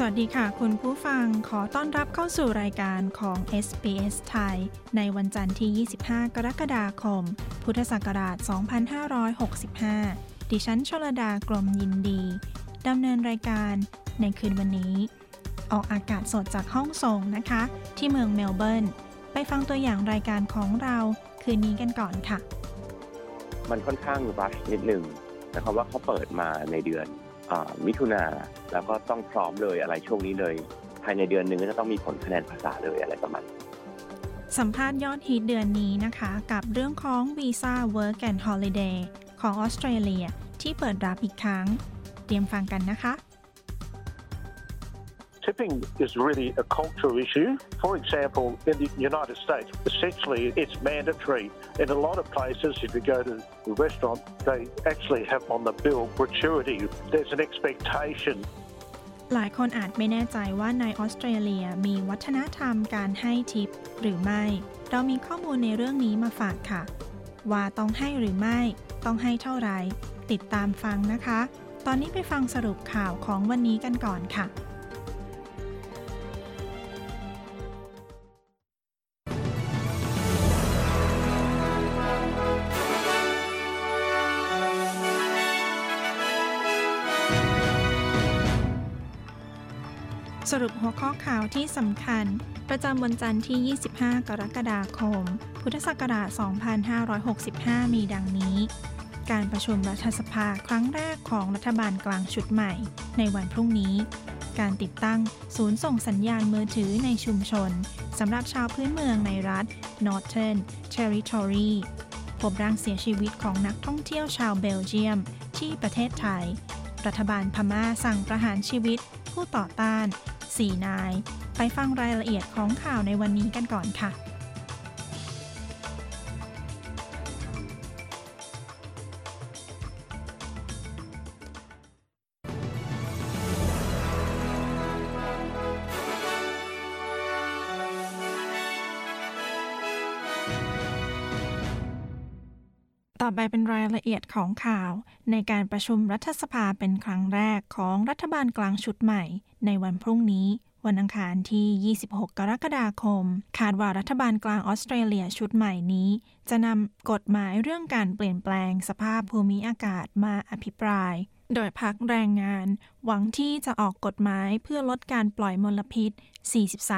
สวัสดีค่ะ คุณผู้ฟังขอต้อนรับเข้าสู่รายการของ SBS ไทย ในวันจันทร์ที่ 25 กรกฎาคม พุทธศักราช 2565 ดิฉันชลดากรมยินดี ดำเนินรายการในคืนวันนี้ ออกอากาศสดจากห้องส่งนะคะ ที่เมืองเมลเบิร์น ไปฟังตัวอย่างรายการของเราคืนนี้กันก่อนค่ะ มันค่อนข้างรัชนิดหนึ่งนะครับว่าเขาเปิดมาในเดือน มิถุนาแล้วก็ต้องพร้อมเลยอะไรช่วงนี้เลย ภายในเดือนหนึ่งก็จะต้องมีผลคะแนนภาษาเลยอะไรประมาณสัมภาษณ์ยอดฮิตเดือนนี้นะคะ กับเรื่องของวีซ่า Work and Holiday ของออสเตรเลียที่เปิดรับอีกครั้ง เตรียมฟังกันนะคะ Tipping is really a cultural issue. For example, in the United States, essentially it's mandatory. In a lot of places, if you go to the restaurant, they actually have on the bill gratuity. There's an expectation หลายคนอาจไม่แน่ใจว่าในออสเตรเลียมีวัฒนธรรมการให้ทิปหรือไม่ เรามีข้อมูลในเรื่องนี้มาฝากค่ะ ว่าต้องให้หรือไม่ ต้องให้เท่าไหร่ติดตามฟังนะคะ ตอนนี้ไปฟังสรุปข่าวของวันนี้กันก่อนค่ะ รุปหัวข้อข่าวที่สำคัญ ประจำวันจันทร์ที่ 25 กรกฎาคม พุทธศักราช 2565 มีดังนี้ การประชุมรัฐสภาครั้งแรกของรัฐบาลกลางชุดใหม่ ในวันพรุ่งนี้ การติดตั้งศูนย์ส่งสัญญาณมือถือในชุมชนสำหรับชาวพื้นเมืองในรัฐ Northern Territory พบร่างเสียชีวิตของนักท่องเที่ยวชาวเบลเยียม ที่ประเทศไทย รัฐบาลพม่าสั่งประหารชีวิตผู้ต่อต้าน 4นาย ไปฟังรายละเอียดของข่าวในวันนี้กันก่อนค่ะ ไปเป็นรายละเอียดของข่าว ในการประชุมรัฐสภาเป็นครั้งแรกของรัฐบาลกลางชุดใหม่ ในวันพรุ่งนี้ วันอังคารที่ 26 กรกฎาคม คาดว่ารัฐบาลกลางออสเตรเลียชุดใหม่นี้ จะนำกฎหมายเรื่องการเปลี่ยนแปลงสภาพภูมิอากาศมาอภิปราย โดยพักแรงงาน หวังที่จะออกกฎหมายเพื่อลดการปล่อยมลพิษ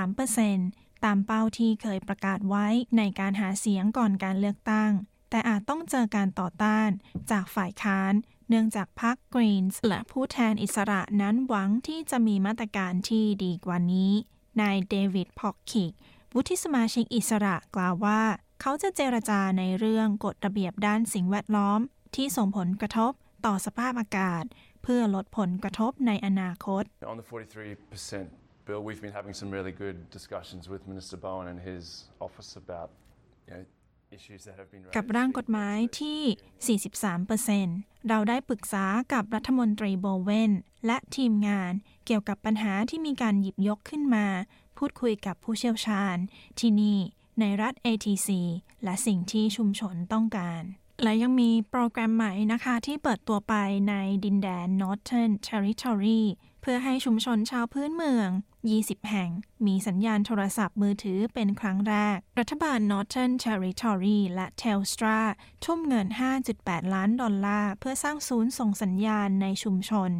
43%ตามเป้าที่เคยประกาศไว้ในการหาเสียงก่อนการเลือกตั้ง แต่อาจต้องเจอการต่อต้านจากฝ่ายค้าน เนื่องจากพรรคกรีนส์และผู้แทนอิสระนั้นหวังที่จะมีมาตรการที่ดีกว่านี้ นายเดวิดพอกคิกวุฒิสมาชิกอิสระกล่าวว่า เขาจะเจรจาในเรื่องกฎระเบียบด้านสิ่งแวดล้อม ที่ส่งผลกระทบต่อสภาพอากาศ เพื่อลดผลกระทบในอนาคต On the 43% bill, we've been having some really good discussions with Minister Bowen and his office about you know, issues that have been raised. กับร่างกฎหมายที่ 43%เราได้ปรึกษากับรัฐมนตรีโบเวนและทีมงานเกี่ยวกับปัญหาที่มีการหยิบยกขึ้นมา พูดคุยกับผู้เชี่ยวชาญ ที่นี่ในรัฐ ATC และสิ่งที่ชุมชนต้องการ และยังมีโปรแกรมใหม่นะคะที่เปิดตัวไปในดินแดน Northern Territory เพื่อให้ชุมชนชาวพื้นเมือง 20 แห่ง มีสัญญาณโทรศัพท์มือถือเป็นครั้งแรก รัฐบาล Northern Territory และ Telstra ทุ่มเงิน 5.8 ล้านดอลลาร์ เพื่อสร้างศูนย์ส่งสัญญาณในชุมชน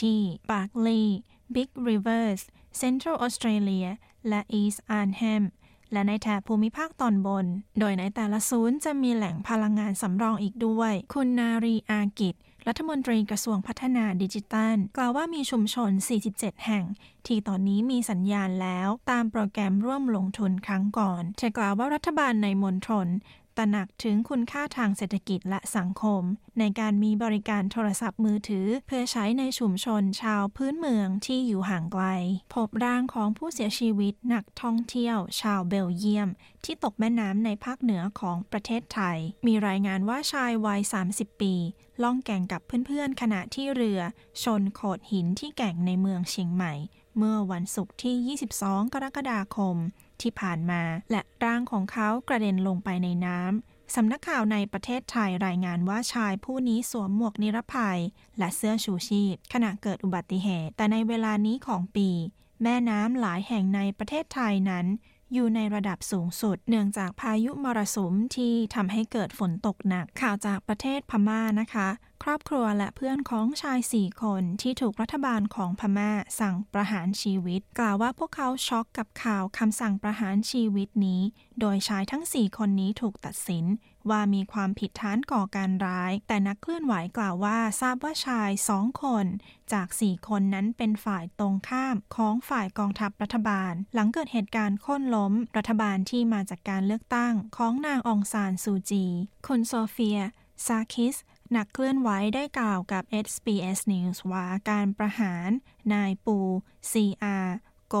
ที่ Barkley Big Rivers Central Australia และ East Arnhem และในแถบภูมิภาคตอนบน โดยในแต่ละศูนย์จะมีแหล่งพลังงานสำรองอีกด้วย คุณนารีอากิจ รัฐมนตรีกระทรวงพัฒนาดิจิทัล กล่าวว่ามีชุมชน 47 แห่ง ที่ตอนนี้มีสัญญาณแล้วตามโปรแกรมร่วมลงทุนครั้งก่อนเธอกล่าวว่ารัฐบาลในมณฑล ตระหนักถึงคุณค่าทางเศรษฐกิจและสังคม ในการมีบริการโทรศัพท์มือถือ เพื่อใช้ในชุมชนชาวพื้นเมืองที่อยู่ห่างไกล พบร่างของผู้เสียชีวิตนักท่องเที่ยว ชาวเบลเยียม ที่ตกแม่น้ำในภาคเหนือของประเทศไทย มีรายงานว่าชายวัย 30 ปี ล่องแก่งกับเพื่อนๆ ขณะที่เรือ ชนโขดหินที่แก่งในเมืองเชียงใหม่ เมื่อวันศุกร์ที่ 22 กรกฎาคม ที่ผ่านมา และร่างของเขากระเด็นลงไปในน้ำสำนักข่าวในประเทศไทยรายงานว่าชายผู้นี้สวมหมวกนิรภัย และเสื้อชูชีพ ขณะเกิดอุบัติเหตุ แต่ในเวลานี้ของปี แม่น้ำหลายแห่งในประเทศไทยนั้น อยู่ในระดับสูงสุด เนื่องจากพายุมรสุมที่ทำให้เกิดฝนตกหนัก ข่าวจากประเทศพม่านะคะ ครอบครัวและเพื่อนของชายสี่คนที่ถูกรัฐบาลของพม่าสั่งประหารชีวิต กล่าวว่าพวกเขาช็อกกับข่าวคำสั่งประหารชีวิตนี้ โดยชายทั้งสี่คนนี้ถูกตัดสิน ว่ามีความผิดฐานก่อการร้าย แต่นักเคลื่อนไหวกล่าวว่าทราบว่าชายสองคน จากสี่คนนั้นเป็นฝ่ายตรงข้ามของฝ่ายกองทัพรัฐบาล หลังเกิดเหตุการณ์ค่นล้ม รัฐบาลที่มาจากการเลือกตั้งของนางองซานซูจีคุณโซเฟียซาคิสนักเคลื่อนไหวได้กล่าวกับ SBS News ว่าการประหาร นายปูซีอา โก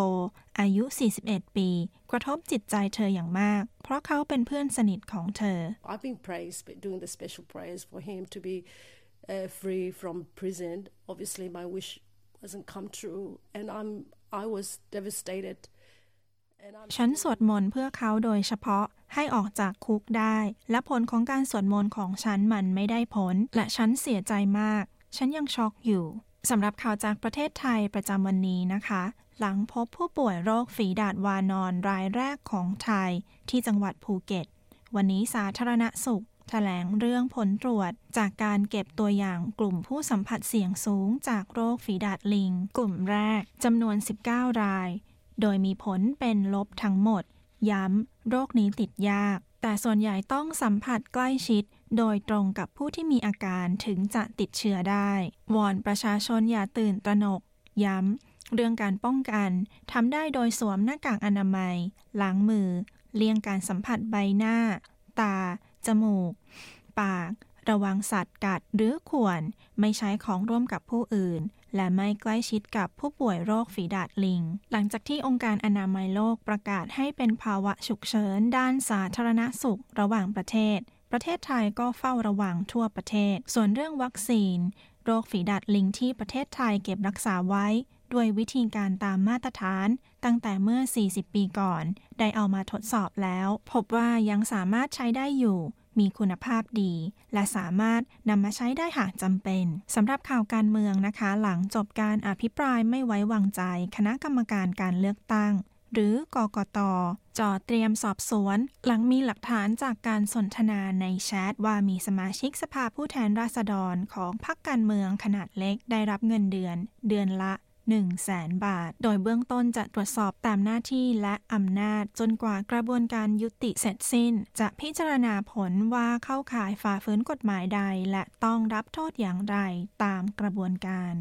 อายุ 41 ปี กระทบจิตใจเธออย่างมาก เพราะเขาเป็นเพื่อนสนิทของเธอ I've been praised doing the special prayers for him to be uh, free from prison. Obviously, my wish hasn't come true, and I'm I was devastated. And I'm ฉันสวดมนต์เพื่อเขาโดยเฉพาะให้ออกจากคุกได้ และผลของการสวดมนต์ของฉันมันไม่ได้ผล และฉันเสียใจมาก ฉันยังช็อกอยู่สำหรับข่าวจากประเทศไทยประจำวันนี้นะคะ หลังพบผู้ป่วยโรคฝีดาดวานอนรายแรกของไทยที่จังหวัดภูเก็ต วันนี้สาธารณสุขแถลงเรื่องผลตรวจจากการเก็บตัวอย่างกลุ่มผู้สัมผัสเสี่ยงสูงจากโรคฝีดาดลิง กลุ่มแรกจำนวน 19 ราย โดยมีผลเป็นลบทั้งหมด ย้ำ โรคนี้ติดยาก แต่ส่วนใหญ่ต้องสัมผัสใกล้ชิด โดยตรงกับผู้ที่มีอาการถึงจะติดเชื้อได้ วอนประชาชนอย่าตื่นตระหนก ย้ำ เรื่องการป้องกันทำได้โดยสวมหน้ากากอนามัย ล้างมือ เลี่ยงการสัมผัสใบหน้า ตา จมูก ปาก ระวังสัตว์กัดหรือข่วน ไม่ใช้ของร่วมกับผู้อื่น และไม่ใกล้ชิดกับผู้ป่วยโรคฝีดาดลิง หลังจากที่องค์การอนามัยโลกประกาศให้เป็นภาวะฉุกเฉินด้านสาธารณสุขระหว่างประเทศ ประเทศไทยก็เฝ้าระวังทั่วประเทศ ส่วนเรื่องวัคซีน โรคฝีดาดลิงที่ประเทศไทยเก็บรักษาไว้ ด้วยวิธีการตามมาตรฐานตั้งแต่เมื่อ 40 ปีก่อน ได้เอามาทดสอบแล้ว พบว่ายังสามารถใช้ได้อยู่ มีคุณภาพดี และสามารถนำมาใช้ได้หากจำเป็นสำหรับข่าวการเมืองนะคะ หลังจบการอภิปรายไม่ไว้วางใจ คณะกรรมการการเลือกตั้ง หรือกกตจอเตรียมสอบสวน หลังมีหลักฐานจากการสนทนาในแชทว่ามีสมาชิกสภาผู้แทนราษฎรของพรรคการเมืองขนาดเล็กได้รับเงินเดือน เดือนละ 1 0 0 0 0แสนบาท โดยเบื้องต้นจะตรวจสอบตามหน้าที่และอำนาจจนกว่ากระบวนการยุติเสร็จสิ้น จะพิจารณาผลว่าเข้าข่ายฝ่าฝืนกฎหมายใด และต้องรับโทษอย่างไรตามกระบวนการ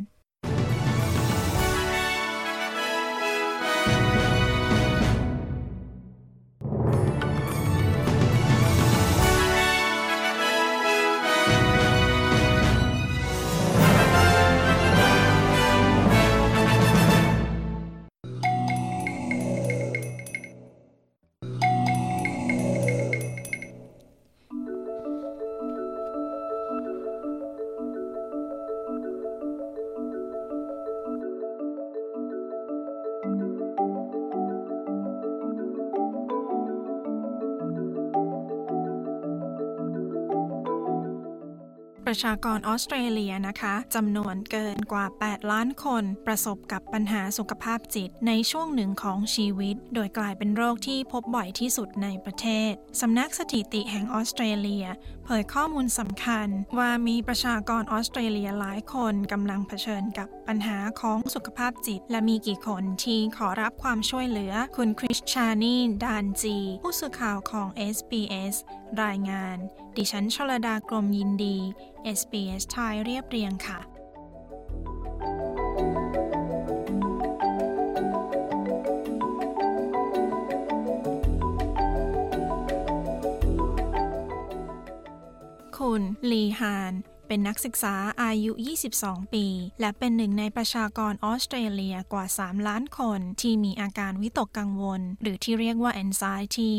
ประชากรออสเตรเลียนะคะจำนวนเกินกว่า 8 ล้านคน ประสบกับปัญหาสุขภาพจิตในช่วงหนึ่งของชีวิต โดยกลายเป็นโรคที่พบบ่อยที่สุดในประเทศ สำนักสถิติแห่งออสเตรเลีย เผยข้อมูลสำคัญ ว่ามีประชากรออสเตรเลียหลายคนกำลังเผชิญกับปัญหาของสุขภาพจิต และมีกี่คนที่ขอรับความช่วยเหลือ คุณคริสชานีดานจี ผู้สื่อข่าวของ SBS รายงาน ดิฉันชลดากรมยินดี SBS ไทยเรียบเรียงค่ะ คุณลีฮาน เป็นนักศึกษาอายุ 22 ปี และเป็นหนึ่งในประชากรออสเตรเลียกว่า 3 ล้านคน ที่มีอาการวิตกกังวล หรือที่เรียกว่า anxiety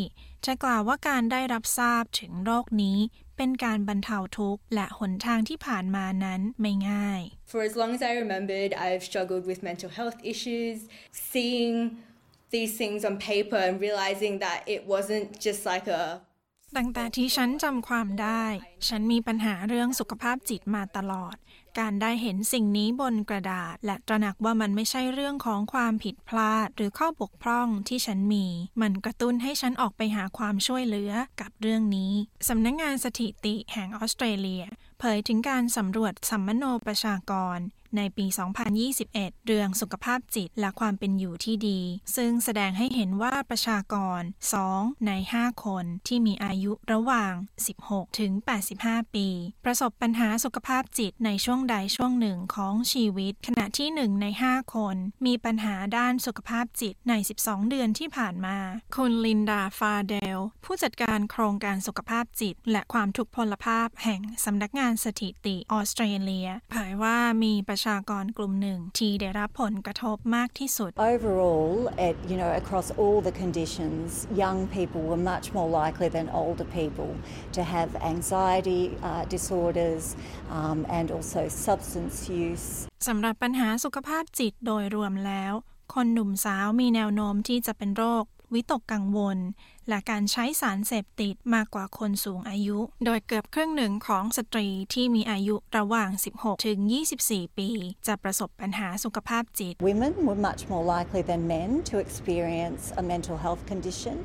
จะกล่าวว่าการได้รับทราบถึงโรคนี้เป็นการบรรเทาทุกข์และหนทางที่ผ่านมานั้นไม่ง่าย For as long as I remembered, I've struggled with mental health issues. Seeing these things on paper and realizing that it wasn't just like a ตั้งแต่ที่ฉันจำความได้ ฉันมีปัญหาเรื่องสุขภาพจิตมาตลอด การได้เห็นสิ่งนี้บนกระดาษ และตระหนักว่ามันไม่ใช่เรื่องของความผิดพลาด หรือข้อบกพร่องที่ฉันมี มันกระตุ้นให้ฉันออกไปหาความช่วยเหลือกับเรื่องนี้สำนักงงานสถิติแห่งออสเตรเลีย เผยถึงการสำรวจสัมมโนประชากร ในปี 2021 เรื่องสุขภาพจิตและความเป็นอยู่ที่ดี ซึ่งแสดงให้เห็นว่าประชากร 2 ใน 5 คนที่มีอายุระหว่าง 16 ถึง 85 ปี ประสบปัญหาสุขภาพจิตในช่วงใดช่วงหนึ่งของชีวิต ขณะที่ 1 ใน 5 คน มีปัญหาด้านสุขภาพจิตใน 12 เดือนที่ผ่านมา คุณลินดาฟาเดล ผู้จัดการโครงการสุขภาพจิต และความทุกพลภาพแห่งสำนักงานสถิติออสเตรเลียเผยว่ามีประชากรกลุ่มหนึ่ง ที่ได้รับผลกระทบมากที่สุด Overall, at, you know, across all the conditions, young people were much more likely than older people to have anxiety uh, disorders um, and also substance use. สำหรับปัญหาสุขภาพจิตโดยรวมแล้ว คนหนุ่มสาวมีแนวโน้มที่จะเป็นโรค วิตกกังวล และการใช้สารเสพติดมากกว่าคนสูงอายุ โดยเกือบครึ่งหนึ่งของสตรีที่มีอายุระหว่าง 16 ถึง 24 ปี จะประสบปัญหาสุขภาพจิต Women were much more likely than men to experience a mental health condition.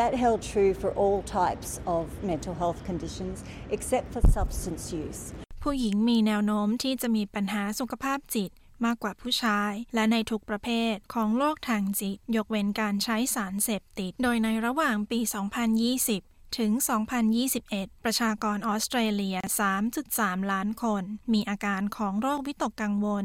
That held true for all types of mental health conditions except for substance use. ผู้หญิงมีแนวโน้มที่จะมีปัญหาสุขภาพจิต มากกว่าผู้ชาย และในทุกประเภทของโรคทางจิต ยกเว้นการใช้สารเสพติด โดยในระหว่างปี 2020 ถึง 2021 ประชากรออสเตรเลีย 3.3 ล้านคน มีอาการของโรควิตกกังวล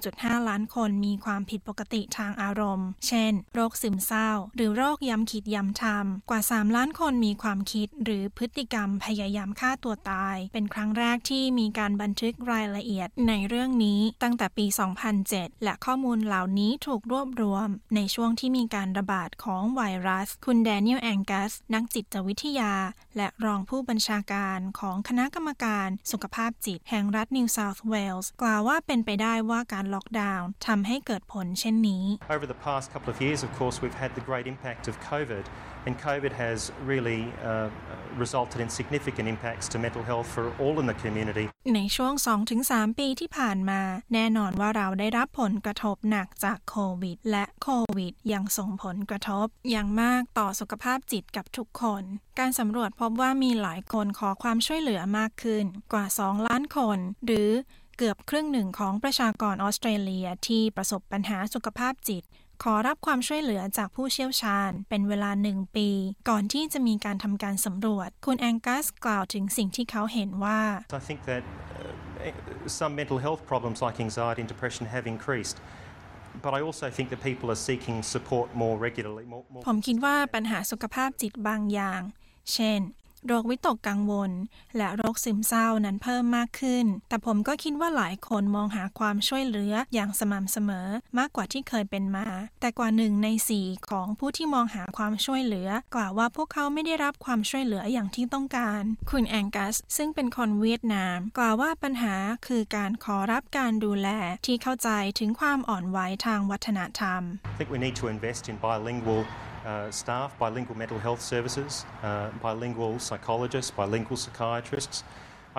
1.5 ล้านคนมีความผิดปกติทางอารมณ์ เช่น โรคซึมเศร้า หรือโรคย้ำคิดย้ำทำ กว่า 3 ล้านคนมีความคิดหรือพฤติกรรมพยายามฆ่าตัวตาย เป็นครั้งแรกที่มีการบันทึกรายละเอียดในเรื่องนี้ตั้งแต่ปี 2007 และข้อมูลเหล่านี้ถูกรวบรวม ในช่วงที่มีการระบาดของไวรัส คุณแดเนียลแองกัส นักจิตวิทยาา และรองผู้บัญชาการของคณะกรรมการสุขภาพจิตแห่งรัฐนิวเซาท์เวลส์กล่าวว่าเป็นไปได้ว่าการล็อกดาวน์ทำให้เกิดผลเช่นนี้ Over the past couple of years, of course, we've had the great impact of COVID, and COVID has really uh, resulted in significant impacts to mental health for all in the community. ในช่วง 2-3 ปีที่ผ่านมา แน่นอนว่าเราได้รับผลกระทบหนักจากโควิด และโควิดยังส่งผลกระทบ อย่างมากต่อสุขภาพจิตกับทุกคน การสำรวจพบว่ามีหลายคนขอความช่วยเหลือมากขึ้นกว่า 2 ล้านคน หรือเกือบครึ่งหนึ่งของประชากรออสเตรเลียที่ประสบปัญหาสุขภาพจิต ขอรับความช่วยเหลือจากผู้เชี่ยวชาญ เป็นเวลาหนึ่งปี ก่อนที่จะมีการทำการสำรวจ คุณแองกัสกล่าวถึงสิ่งที่เขาเห็นว่า I think that uh, some mental health problems like anxiety and depression have increased. But I also think that people are seeking support more regularly. More, more ผมคิดว่าปัญหาสุขภาพจิตบางอย่าง เช่น โรควิตกกังวล และโรคซึมเศร้านั้นเพิ่มมากขึ้น แต่ผมก็คิดว่าหลายคนมองหาความช่วยเหลืออย่างสม่ำเสมอมากกว่าที่เคยเป็นมา แต่กว่าหนึ่งในสี่ของผู้ที่มองหาความช่วยเหลือ กล่าวว่าพวกเขาไม่ได้รับความช่วยเหลืออย่างที่ต้องการ คุณแองกัส ซึ่งเป็นคนเวียดนาม กล่าวว่าปัญหาคือการขอรับการดูแลที่เข้าใจถึงความอ่อนไหวทางวัฒนธรรม I think we need to invest in bilingual uh, staff, bilingual mental health services, uh, bilingual psychologists, bilingual psychiatrists.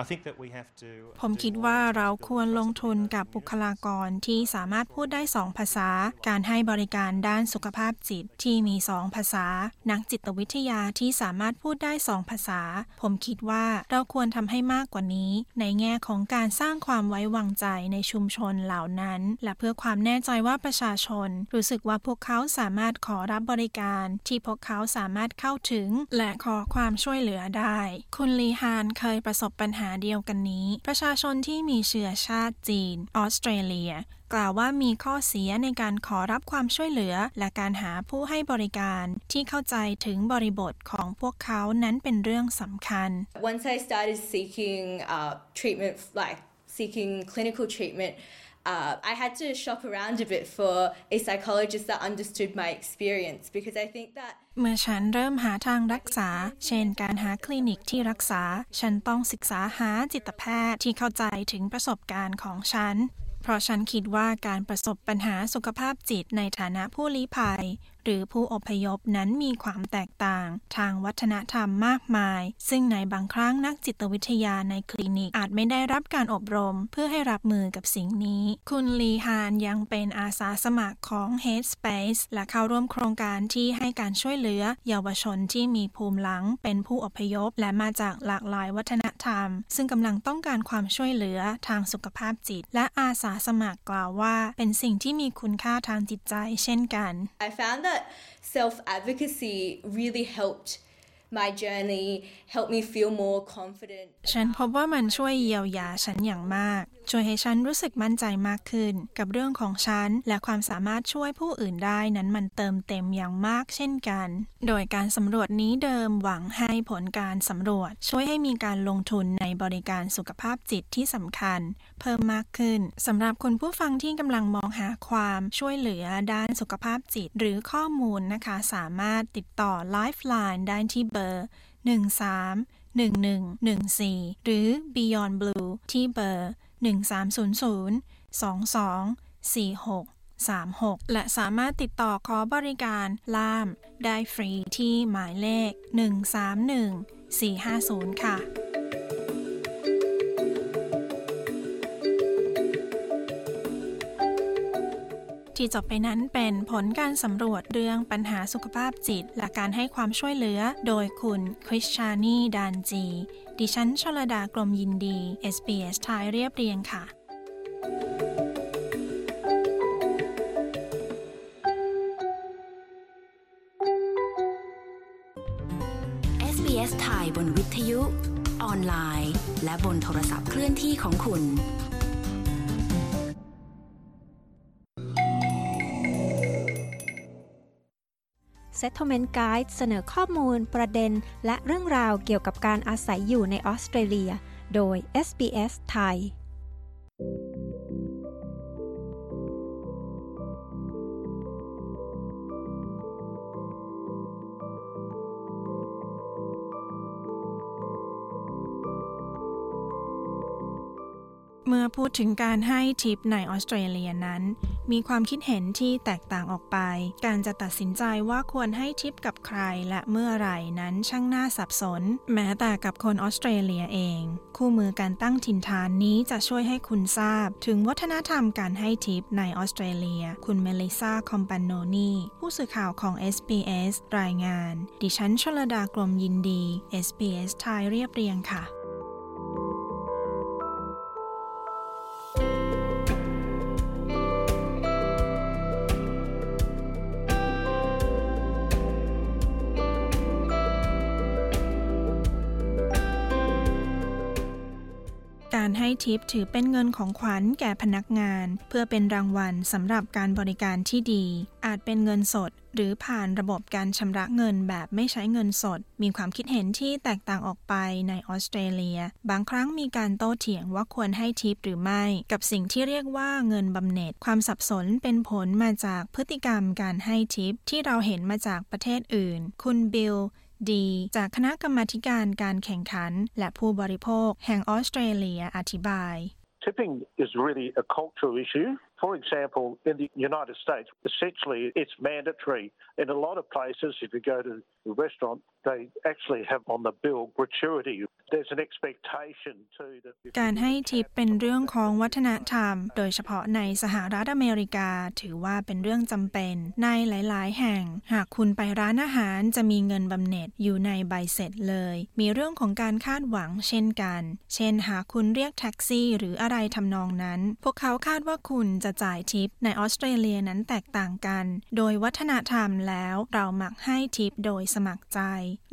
I think that we have to. ผมคิดว่าเราควรลงทุนกับบุคลากรที่สามารถพูดได้สองภาษา การให้บริการด้านสุขภาพจิตที่มีสองภาษา นักจิตวิทยาที่สามารถพูดได้สองภาษา ผมคิดว่าเราควรทำให้มากกว่านี้ ในแง่ของการสร้างความไว้วางใจในชุมชนเหล่านั้น และเพื่อความแน่ใจว่าประชาชน รู้สึกว่าพวกเขาสามารถขอรับบริการ ที่พวกเขาสามารถเข้าถึง และขอความช่วยเหลือได้ คุณลีฮานเคยประสบปัญหาาเดียวกันนี้ ประชาชนที่มีเชื้อชาติจีน ออสเตรเลีย กล่าวว่ามีข้อเสียในการขอรับความช่วยเหลือ และการหาผู้ให้บริการที่เข้าใจถึงบริบทของพวกเขานั้นเป็นเรื่องสำคัญ Once I started seeking uh, treatment, like seeking clinical treatment, uh, I had to shop around a bit for a psychologist that understood my experience because I think that เมื่อฉันเริ่มหาทางรักษา เช่น การหาคลินิกที่รักษา ฉันต้องศึกษาหาจิตแพทย์ที่เข้าใจถึงประสบการณ์ของฉัน เพราะฉันคิดว่าการประสบปัญหาสุขภาพจิตในฐานะผู้ลี้ภัยหรือผู้อพยพนั้นมีความแตกต่าง ทางวัฒนธรรมมากมาย ซึ่งในบางครั้งนักจิตวิทยาในคลินิกอาจไม่ได้รับการอบรมเพื่อให้รับมือกับสิ่งนี้ คุณลีฮานยังเป็นอาสาสมัครของ Headspace และเข้าร่วมโครงการที่ให้การช่วยเหลือ เยาวชนที่มีภูมิหลังเป็นผู้อพยพ และมาจากหลากหลายวัฒนธรรม ซึ่งกำลังต้องการความช่วยเหลือทางสุขภาพจิต และอาสาสมัครกล่าวว่า เป็นสิ่งที่มีคุณค่าทางจิตใจเช่นกัน I found that that self advocacy really helped my journey, helped me feel more confident. ฉันพบว่ามันช่วยเยียวยาฉันอย่างมาก ช่วยให้ฉันรู้สึกมั่นใจมากขึ้น กับเรื่องของฉัน และความสามารถช่วยผู้อื่นได้นั้นมันเติมเต็มอย่างมากเช่นกัน โดยการสำรวจนี้เดิมหวังให้ผลการสำรวจ ช่วยให้มีการลงทุนในบริการสุขภาพจิตที่สำคัญ เพิ่มมากขึ้นสำหรับคุณผู้ฟังที่กำลังมองหาความช่วยเหลือด้านสุขภาพจิต หรือข้อมูลนะคะ สามารถติดต่อ Lifeline ได้ที่เบอร์ 13 1114 หรือ Beyond Blue ที่เบอร์ 1300 22 46 36 และสามารถติดต่อขอบริการล่าม ได้ฟรีที่หมายเลข 131 450 ค่ะ ที่จบไปนั้นเป็นผลการสำรวจเรื่องปัญหาสุขภาพจิต และการให้ความช่วยเหลือโดยคุณคริสชานีดานจี ดิฉันชลดากรมยินดี SBS ไทยเรียบเรียงค่ะ SBS ไทยบนวิทยุ ออนไลน์ และบนโทรศัพท์เคลื่อนที่ของคุณ Settlement Guide เสนอข้อมูลประเด็น และเรื่องราวเกี่ยวกับการอาศัยอยู่ในออสเตรเลีย โดย SBS ไทย เมื่อพูดถึงการให้ทิปในออสเตรเลียนั้น มีความคิดเห็นที่แตกต่างออกไป การจะตัดสินใจว่าควรให้ทิปกับใครและเมื่อไหร่นั้นช่างน่าสับสน แม้แต่กับคนออสเตรเลียเอง คู่มือการตั้งถิ่นฐานนี้จะช่วยให้คุณทราบ ถึงวัฒนธรรมการให้ทิปในออสเตรเลีย คุณเมลิซาคอมปานโนนีผู้สื่อข่าวของ SBS รายงาน ดิฉันชลดากรมยินดี SBS ไทยเรียบเรียงค่ะ การให้ทิปถือเป็นเงินของขวัญแก่พนักงาน เพื่อเป็นรางวัลสำหรับการบริการที่ดี อาจเป็นเงินสด หรือผ่านระบบการชำระเงินแบบไม่ใช้เงินสด มีความคิดเห็นที่แตกต่างออกไปในออสเตรเลีย บางครั้งมีการโต้เถียงว่าควรให้ทิปหรือไม่ กับสิ่งที่เรียกว่าเงินบำเหน็จ ความสับสนเป็นผลมาจากพฤติกรรมการให้ทิปที่เราเห็นมาจากประเทศอื่น คุณบิล ดี จากคณะกรรมาการการแข่งขัน และผู้บริโภค แห่งออสเตรเลียอธิบาย Tipping is really a cultural issue. For example, in the United States, essentially it's mandatory. In a lot of places, if you go to a restaurant, they actually have on the bill gratuity. There's an expectation too that การให้ทิปเป็นเรื่องของวัฒนธรรม โดยเฉพาะในสหรัฐอเมริกา ถือว่าเป็นเรื่องจำเป็น ในหลาย ๆ แห่ง หากคุณไปร้านอาหารจะมีเงินบำเหน็จอยู่ในใบเสร็จเลย มีเรื่องของการคาดหวังเช่นกัน เช่นหากคุณเรียกแท็กซี่ หรืออะไรทำนองนั้น พวกเขาคาดว่าคุณจะจะจ่ายทิปในออสเตรเลียนั้นแตกต่างกัน โดยวัฒนธรรมแล้วเรามักให้ทิปโดยสมัครใจ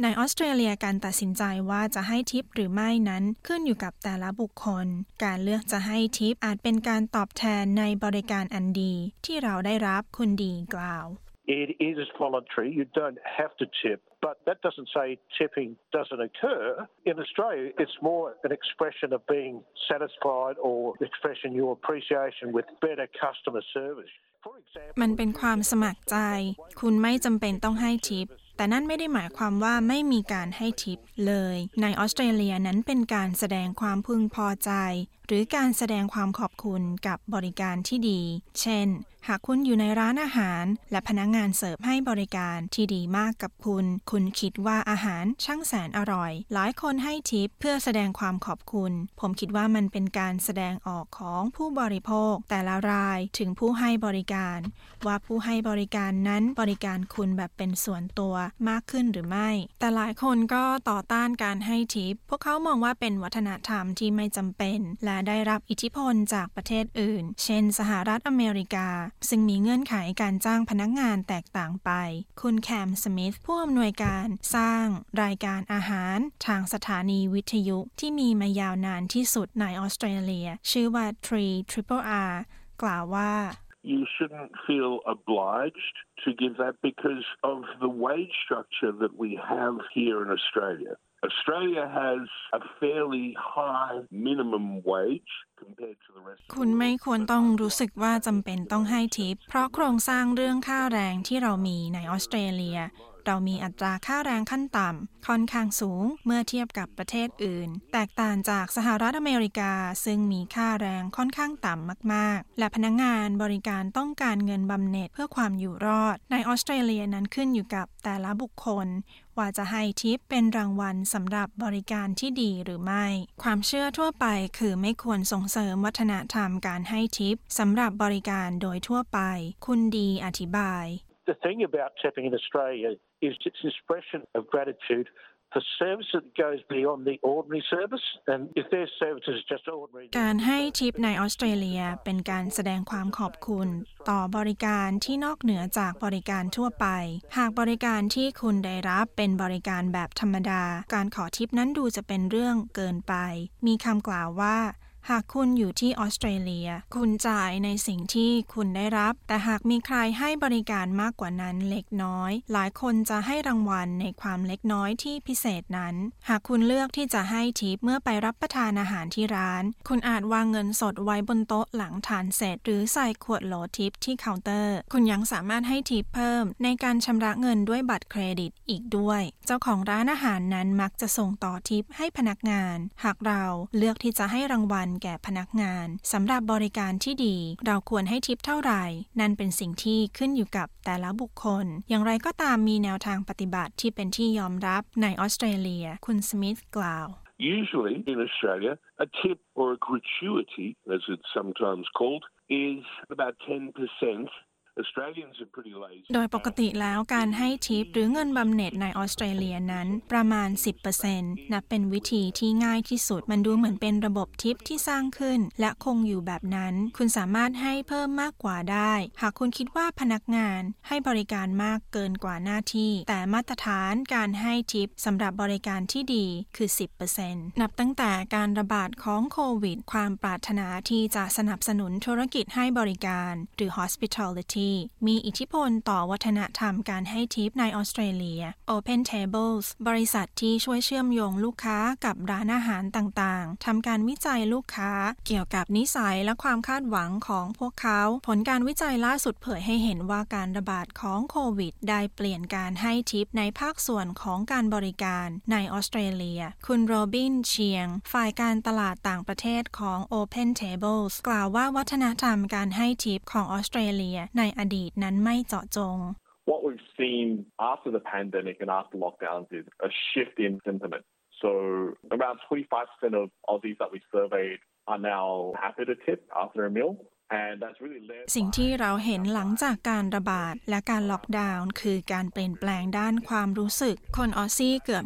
ในออสเตรเลียการตัดสินใจว่าจะให้ทิปหรือไม่นั้นขึ้นอยู่กับแต่ละบุคคล การเลือกจะให้ทิปอาจเป็นการตอบแทนในบริการอันดี ที่เราได้รับคุณดีกล่าว It is voluntary. You don't have to tip, but that doesn't say tipping doesn't occur. In Australia, it's more an expression of being satisfied or expressing your appreciation with better customer service. มันเป็นความสมัครใจ คุณไม่จำเป็นต้องให้ทิป แต่นั่นไม่ได้หมายความว่าไม่มีการให้ทิปเลย ในออสเตรเลียนั้นเป็นการแสดงความพึงพอใจ หรือการแสดงความขอบคุณกับบริการที่ดี เช่น หากคุณอยู่ในร้านอาหาร และพนักงงานเสิร์ฟให้บริการที่ดีมากกับคุณ คุณคิดว่าอาหารช่างแสนอร่อย หลายคนให้ทิปเพื่อแสดงความขอบคุณ ผมคิดว่ามันเป็นการแสดงออกของผู้บริโภค แต่ละรายถึงผู้ให้บริการ ว่าผู้ให้บริการนั้นบริการคุณแบบเป็นส่วนตัวมากขึ้นหรือไม่ แต่หลายคนก็ต่อต้านการให้ทิป พวกเขามองว่าเป็นวัฒนธรรมที่ไม่จำเป็น และได้รับอิทธิพลจากประเทศอื่น เช่น สหรัฐอเมริกาซึ่งมีเงื่อนไขการจ้างพนักงานแตกต่างไป คุณแคมสมิธผู้อำนวยการสร้างรายการอาหารทางสถานีวิทยุที่มีมายาวนานที่สุดในออสเตรเลีย ชื่อว่า Tree Triple R กล่าวว่า you shouldn't feel obliged to give that because of the wage structure that we have here in Australia. Australia has a fairly high minimum wage compared to the rest คุณไม่ควรต้องรู้สึกว่าจำเป็นต้องให้ทิป เพราะโครงสร้างเรื่องค่าแรงที่เรามีในออสเตรเลีย เรามีอัตราค่าแรงขั้นต่ำค่อนข้างสูงเมื่อเทียบกับประเทศอื่น แตกต่างจากสหรัฐอเมริกา ซึ่งมีค่าแรงค่อนข้างต่ำมากๆ และพนักงงานบริการต้องการเงินบำเหน็จเพื่อความอยู่รอด ในออสเตรเลียนั้นขึ้นอยู่กับแต่ละบุคคลว่าจะให้ทิปเป็นรางวัลสำหรับบริการที่ดีหรือไม่ ความเชื่อทั่วไปคือไม่ควรส่งเสริมวัฒนธรรมการให้ทิปสำหรับบริการโดยทั่วไป คุณดีอธิบาย The thing about tipping in Australia is its expression of gratitude for service that goes beyond the ordinary service. And if their service is just ordinary, การให้ทิปในออสเตรเลียเป็นการแสดงความขอบคุณ ต่อบริการที่นอกเหนือจากบริการทั่วไป หากบริการที่คุณได้รับเป็นบริการแบบธรรมดา การขอทิปนั้นดูจะเป็นเรื่องเกินไป มีคำกล่าวว่า หากคุณอยู่ที่ออสเตรเลีย คุณจ่ายในสิ่งที่คุณได้รับ แต่หากมีใครให้บริการมากกว่านั้นเล็กน้อย หลายคนจะให้รางวัลในความเล็กน้อยที่พิเศษนั้น หากคุณเลือกที่จะให้ทิปเมื่อไปรับประทานอาหารที่ร้าน คุณอาจวางเงินสดไว้บนโต๊ะหลังทานเสร็จ หรือใส่ขวดโหลทิปที่เคาน์เตอร์ คุณยังสามารถให้ทิปเพิ่ม ในการชำระเงินด้วยบัตรเครดิตอีกด้วย เจ้าของร้านอาหารนั้นมักจะส่งต่อทิปให้พนักงาน หากเราเลือกที่จะให้รางวัลแก่พนักงานสำหรับบริการที่ดี เราควรให้ทิปเท่าไหร่ นั่นเป็นสิ่งที่ขึ้นอยู่กับแต่ละบุคคล อย่างไรก็ตามมีแนวทางปฏิบัติที่เป็นที่ยอมรับในออสเตรเลีย คุณสมิธกล่าว Usually in Australia, a tip or a gratuity, as it's sometimes called, is about 10%. โดยปกติแล้วการให้ทิปหรือเงินบำเหน็จในออสเตรเลียนั้นประมาณ 10%นับเป็นวิธีที่ง่ายที่สุด มันดูเหมือนเป็นระบบทิปที่สร้างขึ้น และคงอยู่แบบนั้น คุณสามารถให้เพิ่มมากกว่าได้ หากคุณคิดว่าพนักงานให้บริการมากเกินกว่าหน้าที่ แต่มาตรฐานการให้ทิปสำหรับบริการที่ดีคือ 10%นับตั้งแต่การระบาดของโควิด ความปรารถนาที่จะสนับสนุนธุรกิจให้บริการหรือ hospitality มีอิทธิพลต่อวัฒนธรรมการให้ทิปในออสเตรเลีย Open Tables บริษัทที่ช่วยเชื่อมโยงลูกค้ากับร้านอาหารต่างๆทำการวิจัยลูกค้าเกี่ยวกับนิสัยและความคาดหวังของพวกเขา ผลการวิจัยล่าสุดเผยให้เห็นว่าการระบาดของโควิด ได้เปลี่ยนการให้ทิปในภาคส่วนของการบริการในออสเตรเลีย คุณโรบินเชียง ฝ่ายการตลาดต่างประเทศของ Open Tables กล่าวว่าวัฒนธรรมการให้ทิปของออสเตรเลียในอดีตนั้นไม่เจาะจง What we've seen after the pandemic and after lockdowns is a shift in sentiment. So around 25% of Aussies that we surveyed are now happy to tip after a meal. สิ่งที่เราเห็นหลังจากการระบาดและการล็อกดาวน์คือการเปลี่ยนแปลงด้านความรู้สึก คนออซซี่เกือบ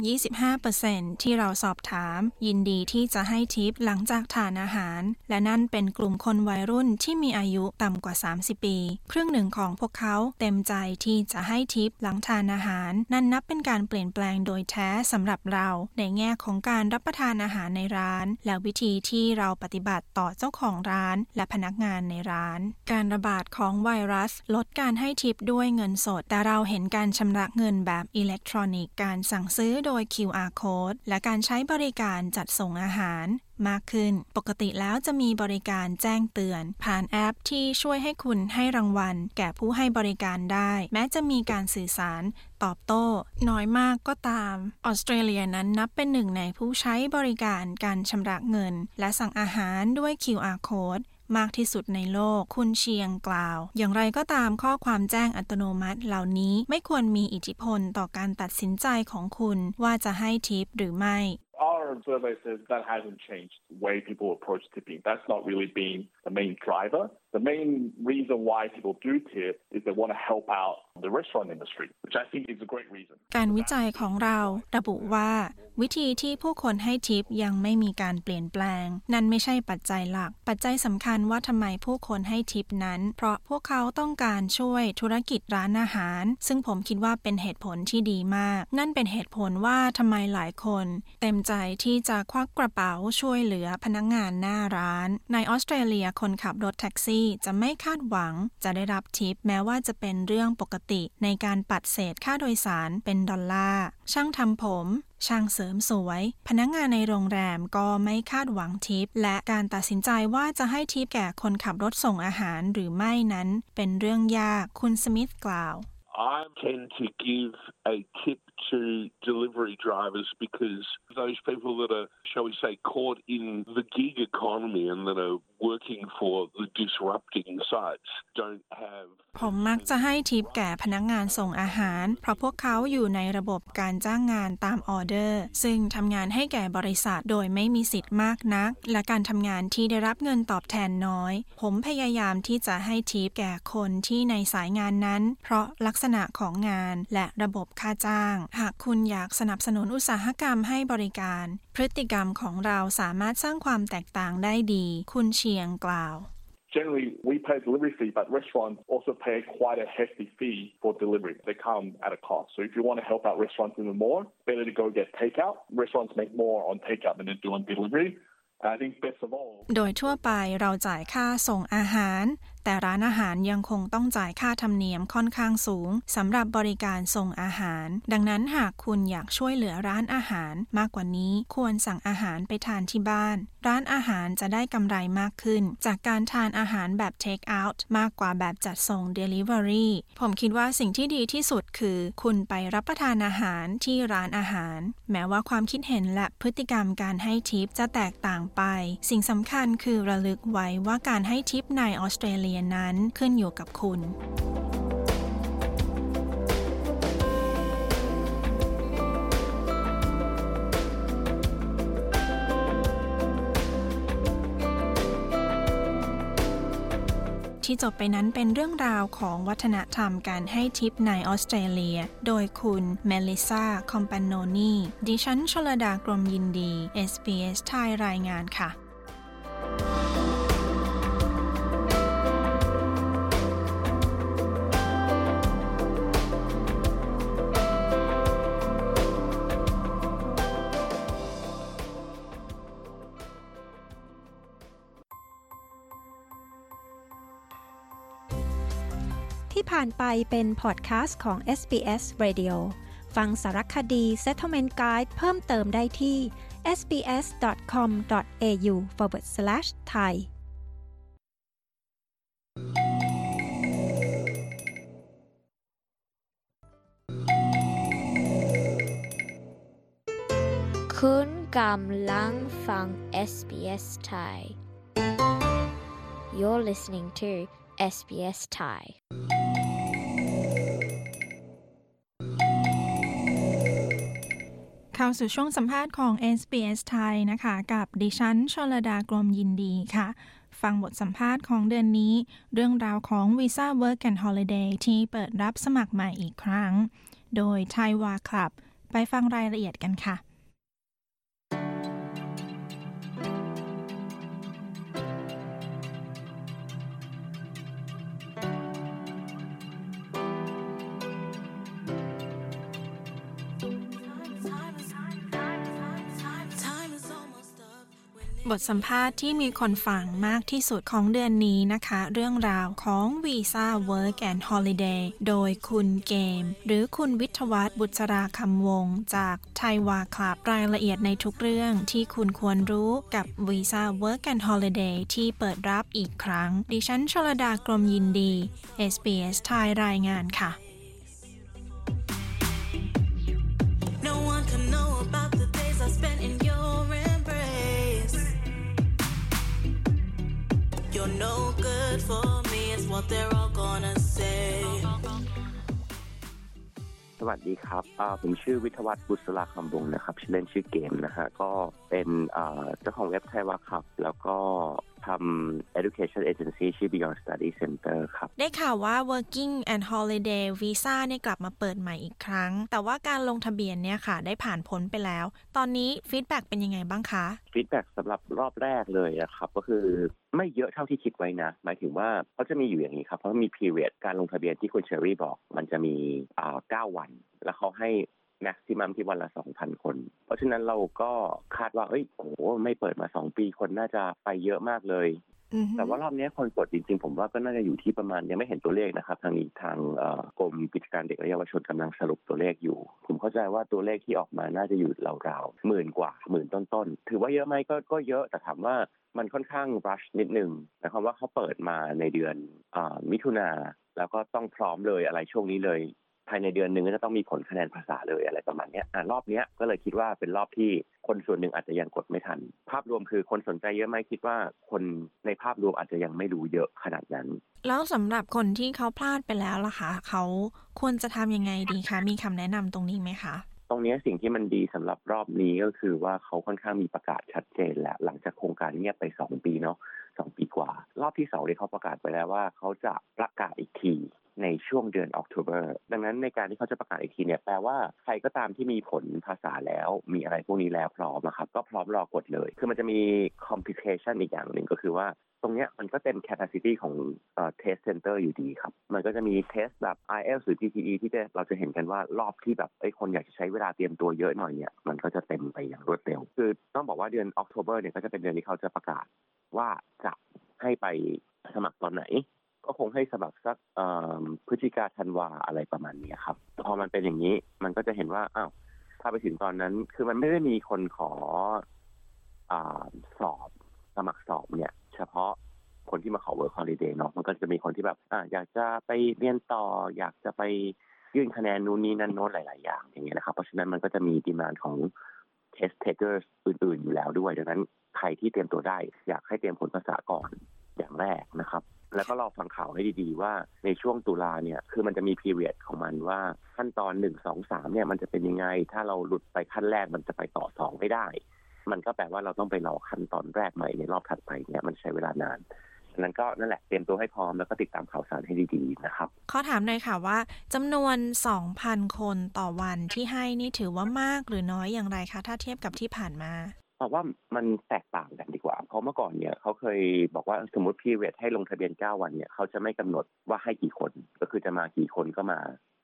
25%ที่เราสอบถาม ยินดีที่จะให้ทิปหลังจากทานอาหาร และนั่นเป็นกลุ่มคนวัยรุ่นที่มีอายุต่ำกว่า 30 ปี ครึ่งหนึ่งของพวกเขาเต็มใจที่จะให้ทิปหลังทานอาหาร นั่นนับเป็นการเปลี่ยนแปลงโดยแท้สำหรับเราในแง่ของการรับประทานอาหารในร้าน และวิธีที่เราปฏิบัติต่อเจ้าของร้าน และพนักงานในร้าน การระบาดของไวรัส ลดการให้ทิปด้วยเงินสด แต่เราเห็นการชำระเงินแบบอิเล็กทรอนิกส์การสั่งซื้อโดย QR code และการใช้บริการจัดส่งอาหารมากขึ้น ปกติแล้วจะมีบริการแจ้งเตือน ผ่านแอปที่ช่วยให้คุณให้รางวัล แก่ผู้ให้บริการได้ แม้จะมีการสื่อสารตอบโต้ น้อยมากก็ตาม ออสเตรเลียนั้นนับเป็นหนึ่งในผู้ใช้บริการการชำระเงิน และสั่งอาหารด้วย QR code มากที่สุดในโลก คุณเชียงกล่าว อย่างไรก็ตามข้อความแจ้งอัตโนมัติเหล่านี้ไม่ควรมีอิทธิพลต่อการตัดสินใจของคุณว่าจะให้ทิปหรือไม่ Our survey says that hasn't changed the way people approach tipping. That's not really been the main driver. The main reason why people do tip is they want to help out the restaurant industry, which I think is a great reason. การวิจัยของเราระบุว่า วิธีที่ผู้คนให้ทิปยังไม่มีการเปลี่ยนแปลง นั่นไม่ใช่ปัจจัยหลัก ปัจจัยสำคัญว่าทำไมผู้คนให้ทิปนั้น เพราะพวกเขาต้องการช่วยธุรกิจร้านอาหาร ซึ่งผมคิดว่าเป็นเหตุผลที่ดีมาก นั่นเป็นเหตุผลว่าทำไมหลายคน เต็มใจที่จะควักกระเป๋าช่วยเหลือพนักงงานหน้าร้าน ในออสเตรเลียคนขับรถแท็กซี่จะไม่คาดหวัง จะได้รับทิปแม้ว่าจะเป็นเรื่องปกติในการปัดเศษค่าโดยสารเป็นดอลลาร์ช่างทำผม ช่างเสริมสวย พนักงงานในโรงแรมก็ไม่คาดหวังทิป และการตัดสินใจว่าจะให้ทิปแก่คนขับรถส่งอาหารหรือไม่นั้น เป็นเรื่องยากคุณสมิธกล่าว I tend to give a tip to delivery drivers because those people that are, shall we say, caught in the gig economy and that are working for the disrupting sites don't have ผมมักจะให้ทิปแก่พนักงานส่งอาหาร เพราะพวกเขาอยู่ในระบบการจ้างงานตามออเดอร์ ซึ่งทำงานให้แก่บริษัทโดยไม่มีสิทธิ์มากนัก และการทำงานที่ได้รับเงินตอบแทนน้อย ผมพยายามที่จะให้ทิปแก่คนที่ในสายงานนั้น เพราะลักษณะของงานและระบบค่าจ้าง หากคุณอยากสนับสนุนอุตสาหกรรมให้บริการ พฤติกรรมของเราสามารถสร้างความแตกต่างได้ดี คุณเ ชียงกล่าว Generally, we pay a delivery fee, but restaurants also pay quite a hefty fee for delivery. They come at a cost. So if you want to help out restaurants even more, better to go get takeout. Restaurants make more on takeout than they do on delivery. And I think best of all, โดยทั่วไปเราจ่ายค่าส่งอาหาร แต่ร้านอาหารยังคงต้องจ่ายค่าธรรมเนียมค่อนข้างสูงสำหรับบริการส่งอาหาร ดังนั้นหากคุณอยากช่วยเหลือร้านอาหารมากกว่านี้ควรสั่งอาหารไปทานที่บ้าน ร้านอาหารจะได้กำไรมากขึ้น จากการทานอาหารแบบ take out มากกว่าแบบจัดส่ง delivery ผมคิดว่าสิ่งที่ดีที่สุดคือ คุณไปรับประทานอาหารที่ร้านอาหาร แม้ว่าความคิดเห็นและพฤติกรรมการให้ทิปจะแตกต่างไป สิ่งสำคัญคือระลึกไว้ว่าการให้ทิปในออสเตรเลียนั้นขึ้นอยู่กับคุณที่จบไปนั้นเป็นเรื่องราวของวัฒนธรรมการให้ทิปในออสเตรเลีย โดยคุณเมลิซาคอมปานโนนีดิฉันชลดากรมยินดี SBS ไทยรายงานค่ะ ผ่านไปเป็นพอดแคสต์ของ SBS Radio ฟังสารคดี Settlement Guide เพิ่มเติมได้ที่ sbs.com.au forward slash thai คุณกำลังฟัง SBS Thai You're listening to SBS Thai เข้าสู่ช่วงสัมภาษณ์ของ SBS ไทยนะคะ กับดิฉันชลดากรมยินดีค่ะ ฟังบทสัมภาษณ์ของเดือนนี้ เรื่องราวของวีซ่า Work and Holiday ที่เปิดรับสมัครใหม่อีกครั้ง โดยไทยวาคลับไปฟังรายละเอียดกันค่ะ บทสัมภาษณ์ที่มีคนฟังมากที่สุดของเดือนนี้นะคะ เรื่องราวของวีซ่า Work and Holiday โดยคุณเกม หรือคุณวิทวัฒบุษราคำวง จากไทยวาคลับรายละเอียดในทุกเรื่องที่คุณควรรู้กับวีซ่า Work and Holiday ที่เปิดรับอีกครั้ง ดิฉันชลดากรมยินดี SBS ไทยรายงานค่ะ good for me, is what they're all gonna say. สวัสดีครับผมชื่อวิทวัฒน์บุษราคำวงนะครับ ชื่อเล่นชื่อเกมนะฮะ ก็เป็นเจ้าของเว็บไทยวาครับ แล้วก็ ทำ education agency ชื่อ Beyond Study Center ครับ ได้ข่าวว่า working and holiday visa เนี่ยกลับมาเปิดใหม่อีกครั้ง แต่ว่าการลงทะเบียนเนี่ยค่ะ ได้ผ่านพ้นไปแล้ว ตอนนี้ฟีดแบ็เป็นยังไงบ้างคะfeedback สำหรับรอบแรกเลยนะครับ ก็คือไม่เยอะเท่าที่คิดไว้นะ หมายถึงว่าเขาจะมีอยู่อย่างนี้ครับ เพราะมี period การลงทะเบียนที่คุณเชอรี่บอก มันจะมีอ่า9วัน แล้วเขาให้ maximum ที่วันละ 2,000 คน เพราะฉะนั้นเราก็คาดว่า เอ้ย โอ้โหไม่เปิดมา 2 ปีคนน่าจะไปเยอะมากเลย แต่ว่ารอบนี้คนกดจริงๆ ผมว่าก็น่าจะอยู่ที่ประมาณยังไม่เห็นตัวเลขนะครับ ทางนี้ทางเอ่อกรมกิจการเด็กและเยาวชนกำลังสรุปตัวเลขอยู่ ผมเข้าใจว่าตัวเลขที่ออกมาน่าจะอยู่ราวๆหมื่นกว่าหมื่นต้นๆ ถือว่าเยอะไหมก็ก็เยอะแต่ถามว่ามันค่อนข้างรัชนิดนึงหมายความว่าเขาเปิดมาในเดือนอามิถุนาแล้วก็ต้องพร้อมเลยอะไรช่วงนี้เลย ภายในเดือนหนึ่งก็จะต้องมีผลคะแนนภาษาเลยอะไรประมาณเนี้ยอ่ารอบเนี้ยก็เลยคิดว่าเป็นรอบที่คนส่วนหนึ่งอาจจะยังกดไม่ทัน ภาพรวมคือคนสนใจเยอะไหมคิดว่าคนในภาพรวมอาจจะยังไม่รู้เยอะขนาดนั้น แล้วสำหรับคนที่เขาพลาดไปแล้วล่ะคะเขาควรจะทำยังไงดีคะมีคำแนะนำตรงนี้ไหมคะตรงเนี้ยสิ่งที่มันดีสำหรับรอบนี้ก็คือว่าเขาค่อนข้างมีประกาศชัดเจนแล้วหลังจากโครงการเงียบไป 2 ปีเนาะสองปีกว่า รอบที่สองที่เขาประกาศไปแล้วว่าเขาจะประกาศอีกที ในช่วงเดือนออกตุเบอร์ดังนั้นในการที่เขาจะประกาศอีกทีเนี่ยแปลว่าใครก็ตามที่มีผลภาษาแล้ว มีอะไรพวกนี้แล้วพร้อมนะครับ ก็พร้อมรอกดเลย คือมันจะมี complication อีกอย่างหนึ่งก็คือว่าตรงเนี้ยมันก็เต็ม capacity ของเอ่อ test center อยู่ดีครับ มันก็จะมีเทสแบบ IELTS หรือ GTE ที่จะเราจะเห็นกันว่ารอบที่แบบไอ้คนอยากจะใช้เวลาเตรียมตัวเยอะหน่อยเนี่ยมันก็จะเต็มไปอย่างรวดเร็ว คือต้องบอกว่าเดือนออกตุเบอร์เนี่ยก็จะเป็นเดือนที่เขาจะประกาศว่าจะให้ไปสมัครตอนไหน ก็คงให้สมัครสักพฤศจิกาธันวาอะไรประมาณนี้ครับพอมันเป็นอย่างนี้มันก็จะเห็นว่าอ้าวถ้าไปถึงตอนนั้น คือมันไม่ได้มีคนขออสอบสมัครสอบเนี่ย เฉพาะคนที่มาขอ work holiday เนาะมันก็จะมีคนที่แบบอ่าอยากจะไปเรียนต่อ อยากจะไปยื่นคะแนนนู่นนี่นั่นโน้นหลาย ๆ อย่างอย่างเงี้ยนะครับ เพราะฉะนั้นมันก็จะมีดีมานของ test takers อื่น ๆ อยู่แล้วด้วย ดังนั้นใครที่เตรียมตัวได้ อยากให้เตรียมผลภาษาก่อนอย่างแรกนะครับ แล้วก็รอฟังข่าวให้ดีๆ ว่าในช่วงตุลาเนี่ยคือมันจะมี period ของมันว่าขั้นตอนหนึ่งสองสามเนี่ยมันจะเป็นยังไง ถ้าเราหลุดไปขั้นแรกมันจะไปต่อสองไม่ได้ มันก็แปลว่าเราต้องไปรอขั้นตอนแรกใหม่ในรอบถัดไปเนี่ยมันใช้เวลานานฉะนั้นก็นั่นแหละเตรียมตัวให้พร้อมแล้วก็ติดตามข่าวสารให้ดีๆนะครับขอถามหน่อยค่ะว่าจำนวน 2,000 คนต่อวันที่ให้นี่ถือว่ามากหรือน้อยอย่างไรคะ ถ้าเทียบกับที่ผ่านมา บอกว่ามันแตกต่างกันดีกว่า เพราะเมื่อก่อนเนี่ยเขาเคยบอกว่าสมมติพีเวทให้ลงทะเบียน 9 วันเนี่ยเขาจะไม่กำหนดว่าให้กี่คน ก็คือจะมากี่คนก็มา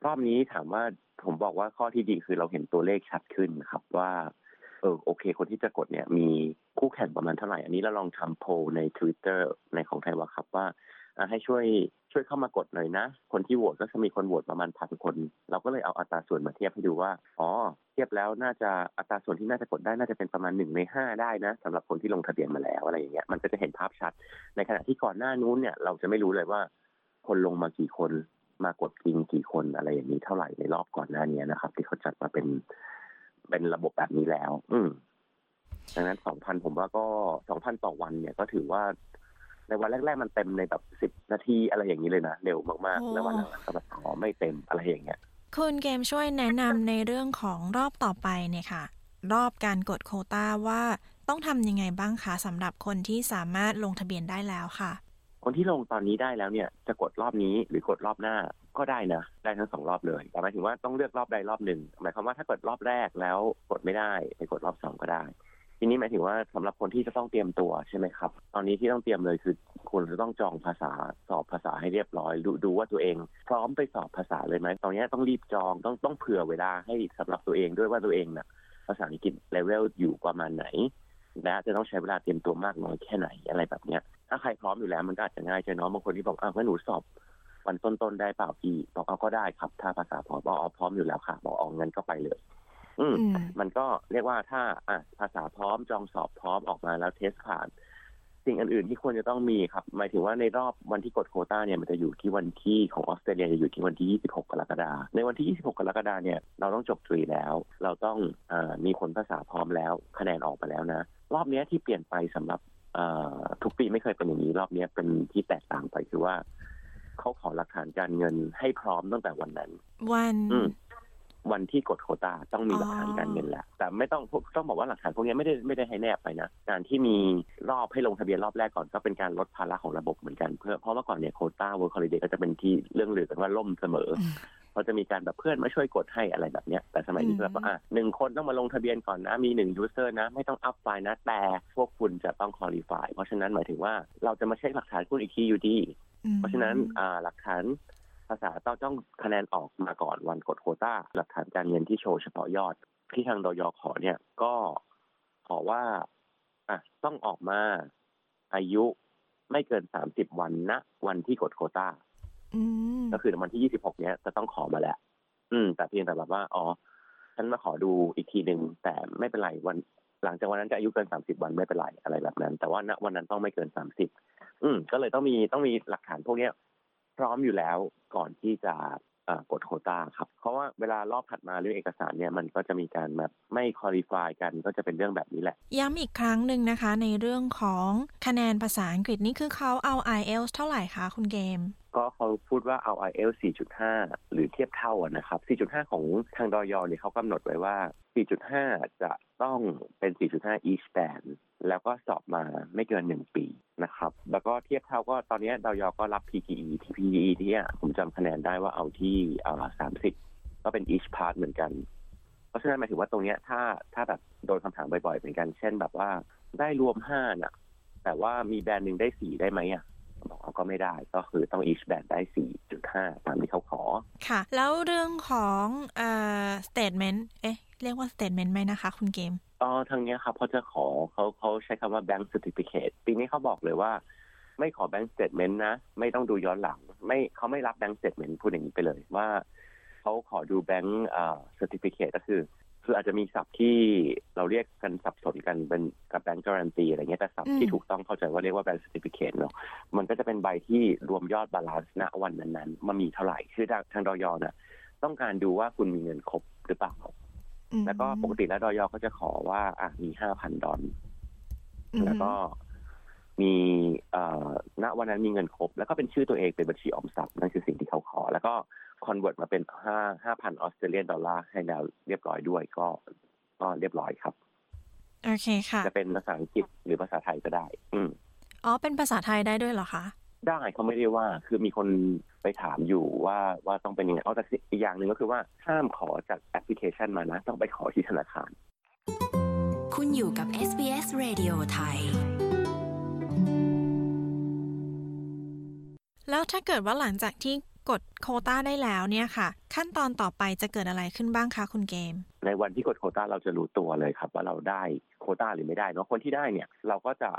รอบนี้ถามว่าผมบอกว่าข้อที่ดีคือเราเห็นตัวเลขชัดขึ้นครับว่าเออโอเค คนที่จะกดเนี่ยมีคู่แข่งประมาณเท่าไหร่ อันนี้เราลองทำโพลใน Twitter ในของไทยว่าครับว่า ให้ช่วยช่วยเข้ามากดหน่อยนะ คนที่โหวตก็จะมีคนโหวตประมาณพันคน เราก็เลยเอาอัตราส่วนมาเทียบให้ดูว่า อ๋อ เทียบแล้วน่าจะอัตราส่วนที่น่าจะกดได้น่าจะเป็นประมาณหนึ่งในห้าได้นะสำหรับคนที่ลงทะเบียนมาแล้วอะไรอย่างเงี้ย มันก็จะเห็นภาพชัด ในขณะที่ก่อนหน้านู้นเนี่ย เราจะไม่รู้เลยว่า คนลงมากี่คนมากดจริงกี่คนอะไรอย่างนี้เท่าไหร่ในรอบก่อนหน้านี้นะครับ ที่เขาจัดมาเป็นเป็นระบบแบบนี้แล้ว อืมดังนั้นสองพันผมว่าก็สองพันต่อวันเนี่ยก็ถือว่า ในวันแรกๆมันเต็มในแบบสิบนาทีอะไรอย่างนี้เลยนะเร็วมากโอ้ๆแล้ววันหลังๆก็แบบอ๋อไม่เต็มอะไรอย่างเงี้ยคุณเกมช่วยแนะนำในเรื่องของรอบต่อไปเนี่ยค่ะ รอบการกดโควตาว่าต้องทำยังไงบ้างคะสำหรับคนที่สามารถลงทะเบียนได้แล้วค่ะ คนที่ลงตอนนี้ได้แล้วเนี่ยจะกดรอบนี้หรือกดรอบหน้าก็ได้นะ ได้ทั้งสองรอบเลยแต่หมายถึงว่าต้องเลือกรอบใดรอบหนึ่งหมายความว่าถ้ากดรอบแรกแล้วกดไม่ได้ไปกดรอบสองก็ได้ ทีนี้หมายถึงว่าสำหรับคนที่จะต้องเตรียมตัวใช่ไหมครับ ตอนนี้ที่ต้องเตรียมเลยคือคุณจะต้องจองภาษาสอบภาษาให้เรียบร้อยดูดูว่าตัวเอง พร้อมไปสอบภาษาเลยไหมตอนนี้ต้องรีบจองต้องต้องเผื่อเวลาให้สำหรับตัวเองด้วยว่าตัวเองนะ่ะภาษาอังกฤษเลเวลอยู่ประมาณไหนและจะต้องใช้เวลาเตรียมตัวมากน้อยแค่ไหนอะไรแบบเนี้ย ถ้าใครพร้อมอยู่แล้วมันก็อาจจะง่ายใจเน้องบางคนที่บอกอ้าวงั้นหนูสอบวันต้นๆได้เปล่าพี่บอกเอาก็ได้ครับ ถ้าภาษาพร้อมบอกเอพร้อมอยู่แล้วค่ะ บอกเองั้นก็ไปเลย อืมอืม มันก็เรียกว่าถ้าอะภาษาพร้อมจองสอบพร้อมออกมาแล้วเทสผ่าน สิ่งอื่นๆที่ควรจะต้องมีครับ หมายถึงว่าในรอบวันที่กดโควต้าเนี่ยมันจะอยู่ที่วันที่ของออสเตรเลียจะอยู่ที่วันที่ 26 กรกฎาคมในวันที่ 26 กรกฎาคมเนี่ยเราต้องจบตรีแล้ว เราต้องอามีผลภาษาพร้อมแล้วคะแนนออกมาแล้วนะ รอบเนี้ยที่เปลี่ยนไปสำหรับเอ่อทุกปีไม่เคยเป็นอย่างนี้ รอบเนี้ยเป็นที่แตกต่างไปคือว่าเขาขอหลักฐานการเงินให้พร้อมตั้งแต่วันนั้น วันอืม วันที่กดโควตาต้องมีหลักฐานการเงินแหละแต่ไม่ต้องต้องบอกว่าหลักฐานพวกนี้ไม่ได้ไม่ได้ให้แนบไปนะการที่มีรอบให้ลงทะเบียนรอบแรกก่อนก็เป็นการลดภาระของระบบเหมือนกันเพื่อเพราะเมื่อก่อนเนี่ยโควต้า Work Holiday ก็จะเป็นที่เลื่องลือกันว่าล่มเสมอเขาจะมีการแบบเพื่อนมาช่วยกดให้อะไรแบบเนี้ย แต่สมัยนี้แบบว่าอะหนึ่งคนต้องมาลงทะเบียนก่อนนะ มีหนึ่ง user นะ ไม่ต้อง up file นะ แต่พวกคุณจะต้อง qualify เพราะฉะนั้นหมายถึงว่าเราจะมาเช็คหลักฐานคุณอีกทีอยู่ดี เพราะฉะนั้นอ่าหลักฐาน ภาษาต้องต้องคะแนนออกมาก่อนวันกดโควต้า หลักฐานการเงินที่โชว์เฉพาะยอด ที่ทางดยขอเนี่ยก็ขอว่าอะต้องออกมาอายุไม่เกินสามสิบวันณวันที่กดโควต้าอืมก็คือวันที่ยี่สิบหกเนี้ยจะต้องขอมาแล้ว อืม แต่เพียงแต่แบบว่าอ๋อฉันมาขอดูอีกทีหนึ่งแต่ไม่เป็นไรวัน หลังจากวันนั้นจะอายุเกินสามสิบวันไม่เป็นไรอะไรแบบนั้น แต่ว่าณวันนั้นต้องไม่เกินสามสิบอืม ก็เลยต้องมีต้องมีหลักฐานพวกเนี้ย พร้อมอยู่แล้วก่อนที่จะกดโคต้าครับ เพราะว่าเวลารอบถัดมาเรื่องเอกสารเนี่ยมันก็จะมีการแบบไม่คอลี่ฟายกันก็จะเป็นเรื่องแบบนี้แหละ ย้ำอีกครั้งหนึ่งนะคะ ในเรื่องของคะแนนภาษาอังกฤษนี่คือเขาเอา IELTS เท่าไหร่คะคุณเกม ก็เขาพูดว่าเอา IELTS 4.5 หรือเทียบเท่านะครับ 4.5 ของทางดอยอเนี่ยเขากำหนดไว้ว่า 4.5 จะต้องเป็น 4.5 each band แล้วก็สอบมาไม่เกิน1ปีนะครับ แล้วก็เทียบเท่าก็ตอนนี้ดอยอก็รับ PTE ที่ PTE ที่ผมจำคะแนนได้ว่าเอาที่30ก็เป็น each part เหมือนกัน เพราะฉะนั้นหมายถึงว่าตรงนี้ถ้าถ้าแบบโดนคำถามบ่อยๆเหมือนกัน เช่นแบบว่าได้รวม5น่ะ แต่ว่ามีแบรนด์หนึ่งได้4ได้ไหมอะ บอกเอาก็ไม่ได้ก็คือต้อง each band ได้ 4.5 ตามที่เขาขอ ค่ะ แล้วเรื่องของเอ่อ statement เอ๊ะ เรียกว่า statement ไหมนะคะ คุณเกมอ๋อทางเนี้ยครับเขาจะขอเขาเขาใช้คำว่า bank certificate ปีนี้เขาบอกเลยว่า ไม่ขอ bank statement นะ ไม่ต้องดูย้อนหลัง ไม่เขาไม่รับ bank statement พูดอย่างนี้ไปเลยว่าเขาขอดู bank อ่า certificate ก็คือ คืออาจจะมีศัพท์ที่เราเรียกกันสับสนกันเป็นกับ bank guarantee อะไรเงี้ยแต่ศัพท์ที่อืมถูกต้องเข้าใจว่าเรียกว่า bank certificate เนาะมันก็จะเป็นใบที่รวมยอด balance ณวันนั้นๆมามีเท่าไหร่คือทางดย. น่ะ ต้องการดูว่าคุณมีเงินครบหรือเปล่าอืมแล้วก็ปกติแล้วดย. เขาจะขอว่าอะมีห้าพันดอลอืมแล้วก็มีเอ่อณวันนั้นมีเงินครบ แล้วก็เป็นชื่อตัวเองเป็นบัญชีออมทรัพย์นั่นคือสิ่งที่เขาขอ แล้วก็ convert มาเป็นห้าห้าพัน Australian dollar ให้แล้วเรียบร้อยด้วยก็ก็เรียบร้อยครับ โอเคค่ะ จะเป็นภาษาอังกฤษหรือภาษาไทยก็ได้ อืมอ๋อ เป็นภาษาไทยได้ด้วยเหรอคะได้เขาไม่ได้ว่าคือมีคนไปถามอยู่ว่าว่าต้องเป็นยังไงเอาแต่อีกอย่างหนึ่งก็คือว่าห้ามขอจากแอปพลิเคชันมานะ ต้องไปขอที่ธนาคาร คุณอยู่กับ SBS Radio ไทย แล้วถ้าเกิดว่าหลังจากที่ กดโคต้าได้แล้วเนี่ยค่ะ ขั้นตอนต่อไปจะเกิดอะไรขึ้นบ้างคะคุณเกม ในวันที่กดโคต้าเราจะรู้ตัวเลยครับ ว่าเราได้โคต้าหรือไม่ได้เนาะคนที่ได้เนี่ยเราก็จะ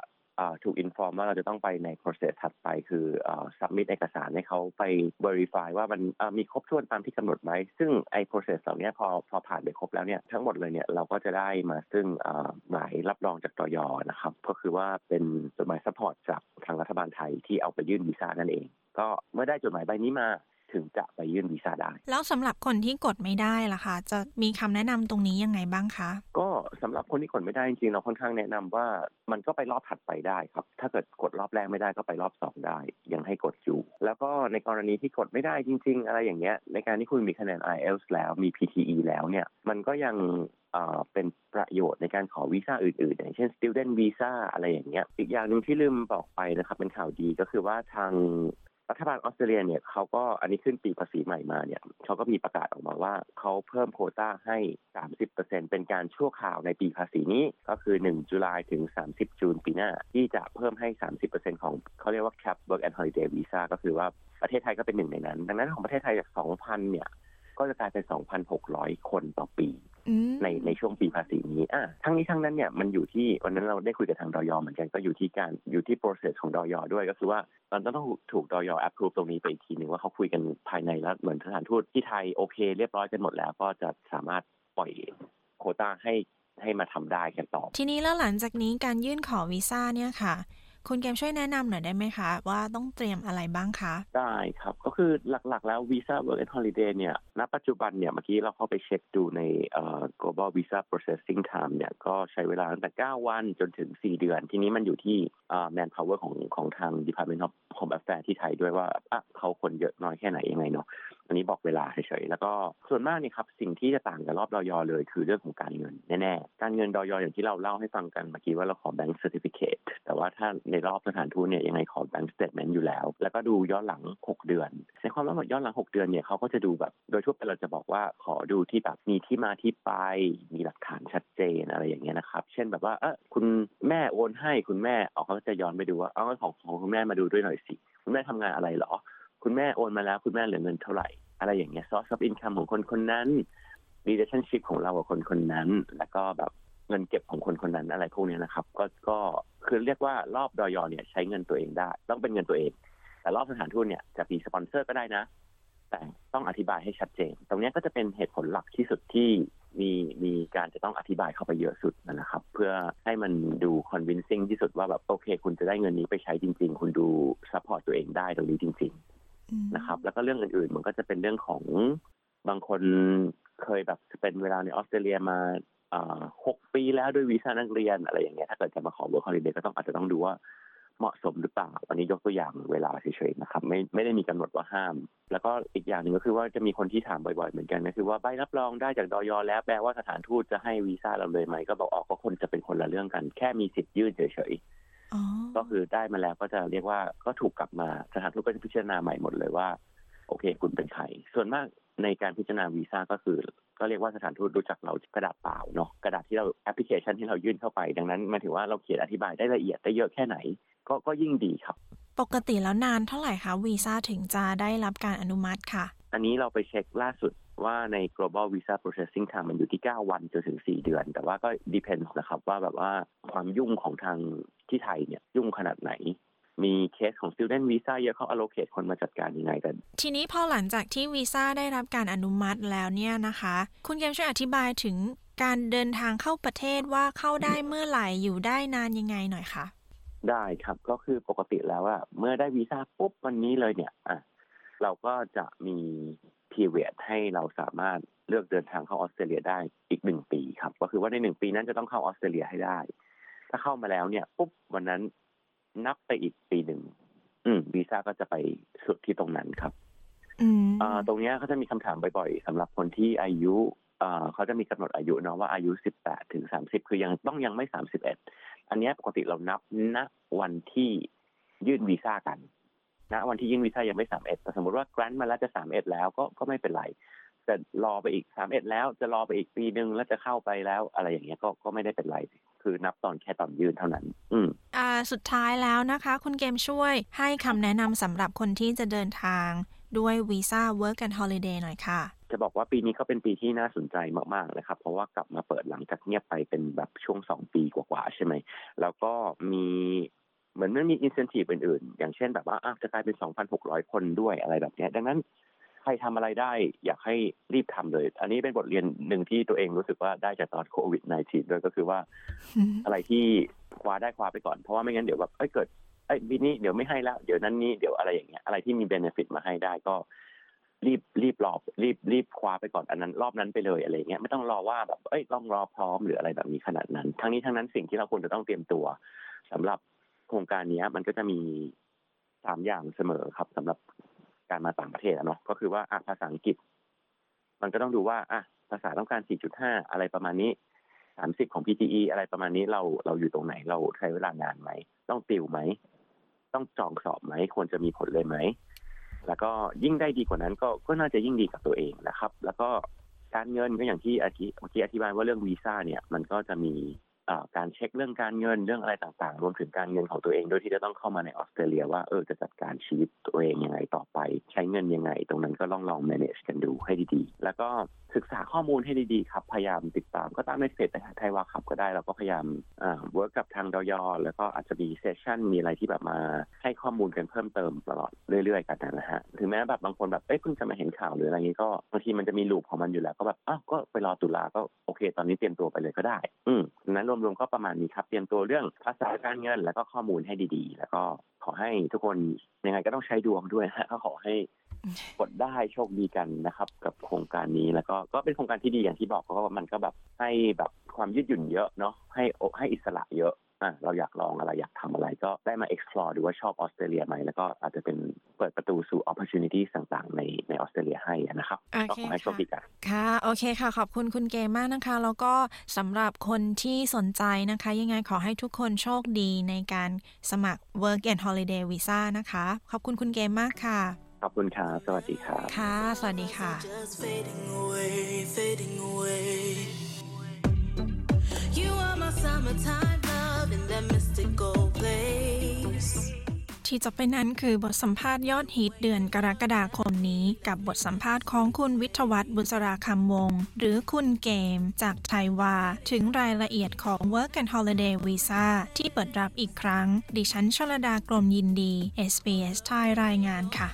ถูกอินฟอร์มว่าเราจะต้องไปใน process ถัดไปคืออ่า submit เอกสารให้เขาไป verify ว่ามันมีครบถ้วนตามที่กำหนดไหม ซึ่งไอ้ process เหล่านี้พอพอผ่านไปครบแล้วเนี่ยทั้งหมดเลยเนี่ยเราก็จะได้มาซึ่งหมายรับรองจากตยนะครับ ก็คือว่าเป็นจดหมาย support จากทางรัฐบาลไทยที่เอาไปยื่นวีซ่านั่นเอง ก็เมื่อได้จดหมายใบนี้มาถึงจะไปยื่นวีซ่าได้ แล้วสำหรับคนที่กดไม่ได้ล่ะคะจะมีคำแนะนำตรงนี้ยังไงบ้างคะ ก็สำหรับคนที่กดไม่ได้จริงๆเราค่อนข้างแนะนำว่ามันก็ไปรอบถัดไปได้ครับ ถ้าเกิดกดรอบแรกไม่ได้ก็ไปรอบสองได้ ยังให้กดอยู่ แล้วก็ในกรณีที่กดไม่ได้จริง ๆ อะไรอย่างเงี้ย ในการที่คุณมีคะแนน IELTS แล้วมี PTE แล้วเนี่ย มันก็ยังเอ่อเป็นประโยชน์ในการขอวีซ่าอื่นๆ อย่างเช่น student visa อะไรอย่างเงี้ย อีกอย่างหนึ่งที่ลืมบอกไปนะครับ เป็นข่าวดีก็คือว่าทางรัฐ บาลออสเตรเลียเนี่ยเขาก็อันนี้ขึ้นปีภาษีใหม่มาเนี่ยเขาก็มีประกาศออกมาว่าเขาเพิ่มโคต้าให้ 30%เป็นการชั่วคราวในปีภาษีนี้ก็คือ 1 จุลายถึง 30 จูนปีหน้า ที่จะเพิ่มให้ 30%ของเขาเรียกว่า cap work and holiday visa ก็คือว่าประเทศไทยก็เป็นหนึ่งในนั้น ดังนั้นของประเทศไทยจาก 2,000 เนี่ยก็จะกลายเป็น 2,600 คนต่อปี ในในช่วงปีภาษีนี้อะทั้งนี้ทั้งนั้นเนี่ยมันอยู่ที่วันนั้นเราได้คุยกับทางดอยเหมือนกันก็อยู่ที่การอยู่ที่ process ของดอยด้วยก็คือว่ามันต้องถูกดอย approve ตรงนี้ไปอีกทีหนึ่งว่าเขาคุยกันภายในแล้วเหมือนสถานทูตที่ไทยโอเค เรียบร้อยกันหมดแล้วก็จะสามารถปล่อยโควต้าให้ให้มาทำได้กันต่อ ทีนี้แล้วหลังจากนี้การยื่นขอวีซ่าเนี่ยค่ะ คุณเกมช่วยแนะนำหน่อยได้ไหมคะ ว่าต้องเตรียมอะไรบ้างคะ ได้ครับ ก็คือหลักๆ แล้ววีซ่า work and holiday เนี่ยณปัจจุบันเนี่ยเมื่อกี้เราเข้าไปเช็คดูใน global visa processing time เนี่ยก็ใช้เวลาตั้งแต่ 9 วันจนถึง 4 เดือน ทีนี้มันอยู่ที่ manpower ของของทาง department of home affairs ที่ไทยด้วยว่าอะเขาคนเยอะน้อยแค่ไหนยังไงเนาะ อันนี้บอกเวลาเฉยๆ แล้วก็ส่วนมากนี่ครับสิ่งที่จะต่างกับรอบดอยอเลยคือเรื่องของการเงินแน่ๆ การเงินดอยออย่างที่เราเล่าให้ฟังกันเมื่อกี้ว่าเราขอ bank certificate แต่ว่าถ้าในรอบสถานทูตเนี่ยยังไงขอ bank statement อยู่แล้ว แล้วก็ดูย้อนหลัง 6 เดือน ในความว่าย้อนหลัง 6 เดือนเนี่ยเขาก็จะดูแบบโดยทั่วไปเราจะบอกว่าขอดูที่แบบมีที่มาที่ไป มีหลักฐานชัดเจนอะไรอย่างเงี้ยนะครับ เช่นแบบว่าเออคุณแม่โอนให้คุณแม่เอาเขาจะย้อนไปดูว่าเอาของของคุณแม่มาดูด้วยหน่อยสิคุณแม่ทำงานอะไรหรอ คุณแม่โอนมาแล้วคุณแม่เหลือเงินเท่าไหร่ อะไรอย่างเงี้ย source of income ของคนคนนั้น relationship ของเรากับคนคนนั้น แล้วก็แบบเงินเก็บของคนคนนั้นอะไรพวกนี้นะครับ ก็ก็คือเรียกว่ารอบดอยอเนี่ยใช้เงินตัวเองได้ ต้องเป็นเงินตัวเอง แต่รอบสถานทูตเนี่ยจะมีสปอนเซอร์ก็ได้นะ แต่ต้องอธิบายให้ชัดเจน ตรงนี้ก็จะเป็นเหตุผลหลักที่สุดที่มีมีการจะต้องอธิบายเข้าไปเยอะสุดนะครับ เพื่อให้มันดู convincing ที่สุดว่าแบบโอเค คุณจะได้เงินนี้ไปใช้จริง ๆ คุณดู support ตัวเองได้ตรงนี้จริง ๆ นะครับ แล้วก็เรื่องอื่นๆ มันก็จะเป็นเรื่องของบางคนเคยแบบเป็นเวลาในออสเตรเลียมาหกปีแล้วด้วยวีซ่านักเรียนอะไรอย่างเงี้ยถ้าเกิดจะมาขอ work holiday ก็ต้องอาจจะต้องดูว่าเหมาะสมหรือเปล่า อันนี้ยกตัวอย่างเวลาเฉยๆนะครับ ไม่ไม่ได้มีกำหนดว่าห้าม แล้วก็อีกอย่างหนึ่งก็คือว่าจะมีคนที่ถามบ่อยๆเหมือนกันก็คือว่าใบรับรองได้จากดอยอแล้วแปลว่าสถานทูตจะให้วีซ่าเราเลยไหมก็บอกออกก็คนจะเป็นคนละเรื่องกัน แค่มีสิทธิ์ยื่นเฉยๆ ก็คือได้มาแล้วก็จะเรียกว่าก็ถูกกลับมาสถานทูตก็จะพิจารณาใหม่หมดเลยว่า โอเค คุณเป็นใคร ส่วนมากในการพิจารณาวีซ่าก็คือ ก็เรียกว่าสถานทูตรู้จักเรากระดาษเปล่าเนาะกระดาษที่เราแอปพลิเคชันที่เรายื่นเข้าไป ดังนั้นหมายถึงว่าเราเขียนอธิบายได้ละเอียดได้เยอะแค่ไหน ก็ก็ยิ่งดีครับ ปกติแล้วนานเท่าไหร่คะวีซ่าถึงจะได้รับการอนุมัติค่ะ อันนี้เราไปเช็คล่าสุด ว่าใน global visa processing time มันอยู่ที่ 9 วันจนถึง 4 เดือน แต่ว่าก็ depends นะครับว่าแบบว่าความยุ่งของทางที่ไทยเนี่ยยุ่งขนาดไหน มีเคสของ student visa เยอะเขา allocate คนมาจัดการยังไงกัน ทีนี้พอหลังจากที่วีซ่าได้รับการอนุมัติแล้วเนี่ยนะคะ คุณเกมช่วยอธิบายถึงการเดินทางเข้าประเทศว่าเข้าได้เมื่อไหร่อยู่ได้นานยังไงหน่อยคะได้ครับก็คือปกติแล้วอะเมื่อได้วีซ่าปุ๊บวันนี้เลยเนี่ยอะเราก็จะมี period ให้เราสามารถเลือกเดินทางเข้าออสเตรเลียได้อีกหนึ่งปีครับ ก็คือว่าในหนึ่งปีนั้นจะต้องเข้าออสเตรเลียให้ได้ ถ้าเข้ามาแล้วเนี่ยปุ๊บวันนั้นนับไปอีกปีหนึ่งอืมวีซ่าก็จะไปสุดที่ตรงนั้นครับอืมอ่าตรงเนี้ยเขาจะมีคำถามบ่อยๆสำหรับคนที่อายุอ่าเขาจะมีกำหนดอายุเนาะว่าอายุ 18 ถึง 30 คือยังต้องยังไม่ 31 อันเนี้ยปกติเรานับณวันที่ยื่นวีซ่ากัน ณวันที่ยื่นวีซ่ายังไม่31แต่สมมติว่าแกรนด์มาแล้วจะ31แล้วก็ก็ไม่เป็นไรแต่รอไปอีก31แล้วจะรอไปอีกปีหนึ่งแล้วจะเข้าไปแล้ว อะไรอย่างเงี้ยก็ก็ไม่ได้เป็นไร คือนับตอนแค่ตอนยื่นเท่านั้น อืมอ่าสุดท้ายแล้วนะคะ คุณเกมช่วยให้คำแนะนำสำหรับคนที่จะเดินทางด้วยวีซ่า Work and Holiday หน่อยค่ะ จะบอกว่าปีนี้ก็เป็นปีที่น่าสนใจมากๆนะครับ เพราะว่ากลับมาเปิดหลังจากเงียบไปเป็นแบบช่วงสองปีกว่าๆใช่ไหม แล้วก็มี เหมือนมันมีอินเซนティブอื่นๆ อย่างเช่นแบบว่าจะกลายเป็น 2,600 คนด้วยอะไรแบบนี้ดังนั้นใครทำอะไรได้อยากให้รีบทำเลย อันนี้เป็นบทเรียนหนึ่งที่ตัวเองรู้สึกว่าได้จากตอนโควิด -19 ด้วยก็คือว่าอะไรที่คว้าได้คว้าไปก่อน เพราะว่าไม่งั้นเดี๋ยวแบบเอ้ยเกิดเอ้ยปีนี้เดี๋ยวไม่ให้แล้วเดี๋ยวนั้นนี้เดี๋ยวอะไรอย่างเงี้ยอะไรที่มีเบนฟิตมาให้ได้ก็ รีบรีบรอบรีบรีบคว้าไปก่อนอันนั้น รอบนั้นไปเลยอะไรเงี้ยไม่ต้องรอว่าแบบเอ้ยต้องรอพร้อมหรืออะไรแบบนี้ขนาดนั้น ทั้งนี้ทั้งนั้นสิ่งที่เราควรจะต้องเตรียมตัว สำหรับ โครงการนี้มันก็จะมีสามอย่างเสมอครับสำหรับการมาต่างประเทศเนาะก็คือว่าอะภาษาอังกฤษ มันก็ต้องดูว่าอะภาษาต้องการ 4.5 อะไรประมาณนี้ 30 ของ PTE อะไรประมาณนี้เราเราอยู่ตรงไหนเราใช้เวลานานไหม ต้องติวไหม ต้องจองสอบไหม ควรจะมีผลเลยไหม แล้วก็ยิ่งได้ดีกว่านั้นก็ก็น่าจะยิ่งดีกับตัวเองนะครับ แล้วก็การเงินก็อย่างที่อาทิเมื่อกี้อธิบายว่าเรื่องวีซ่าเนี่ย มันก็จะมี การเช็คเรื่องการเงินเรื่องอะไรต่างๆ รวมถึงการเงินของตัวเองโดยที่จะต้องเข้ามาในออสเตรเลียว่าเออจะจัดการชีวิตตัวเองยังไงต่อไป ใช้เงินยังไง ตรงนั้นก็ลองลอง manage กันดูให้ดีๆ แล้วก็ศึกษาข้อมูลให้ดีๆครับ พยายามติดตามก็ตามในเพจไทย WAH Club ก็ได้เราก็พยายามอ่า work กับทางดย.แล้วก็อาจจะมี session มีอะไรที่แบบมาให้ข้อมูลกันเพิ่มเติมตลอดเรื่อยๆ กันนะฮะถึงแม้แบบบางคนแบบเอ้ยเพิ่งจะมาเห็นข่าวหรืออะไรนี้ก็บางทีมันจะมี loop ของมันอยู่แล้วก็แบบอ้าวก็ไปรอตุลาก็โอเค ตอนนี้เตรียมตัวไปเลยก็ได้ อืมนั้นรวมๆก็ประมาณนี้ครับ เตรียมตัวเรื่องภาษาการเงิน แล้วก็ข้อมูลให้ดีๆ แล้วก็ขอให้ทุกคนยังไงก็ต้องใช้ดวงด้วยฮะก็ขอให้กดได้โชคดีกันนะครับ กับโครงการนี้แล้วก็ก็เป็นโครงการที่ดีอย่างที่บอกก็มันก็แบบให้แบบความยืดหยุ่นเยอะเนาะให้ให้อิสระเยอะ เราอยากลองอะไรอยากทำอะไร ก็ได้มา explore ดูว่าชอบออสเตรเลียไหมแล้วก็อาจจะเป็นเปิดประตูสู่ opportunity ต่างๆ ในในออสเตรเลียให้นะครับก็ขอให้โชคดีกันค่ะ โอเคค่ะ ขอบคุณคุณเกมมากนะคะ แล้วก็สำหรับคนที่สนใจนะคะ ยังไงขอให้ทุกคนโชคดีในการสมัคร work and holiday visa นะคะ ขอบคุณคุณเกมมากค่ะขอบคุณครับสวัสดีครับค่ะ สวัสดีค่ะ Just fading away, fading away. You are my summertime ที่จะไปนั้นคือบทสัมภาษณ์ยอดฮิตเดือนกรกฎาคมนี้ กับบทสัมภาษณ์ของคุณวิทวัฒน์บุษราคำวง หรือคุณเกม จากไทยวา ถึงรายละเอียดของ Work and Holiday Visa ที่เปิดรับอีกครั้ง ดิฉันชลดากรมยินดี SBS ไทยรายงานค่ะ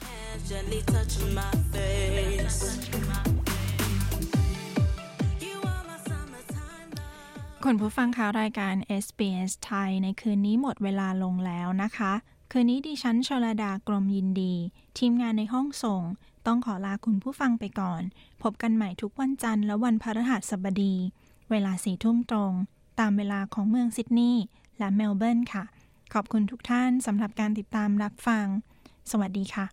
คุณผู้ฟังคะรายการ SBS ไทยในคืนนี้หมดเวลาลงแล้วนะคะ คืนนี้ดิฉันชลดากรมยินดี ทีมงานในห้องส่ง ต้องขอลาคุณผู้ฟังไปก่อน พบกันใหม่ทุกวันจันทร์และวันพฤหัสบดี เวลาสี่ทุ่มตรง ตามเวลาของเมืองซิดนีย์และเมลเบิร์นค่ะ ขอบคุณทุกท่านสำหรับการติดตามรับฟัง สวัสดีค่ะ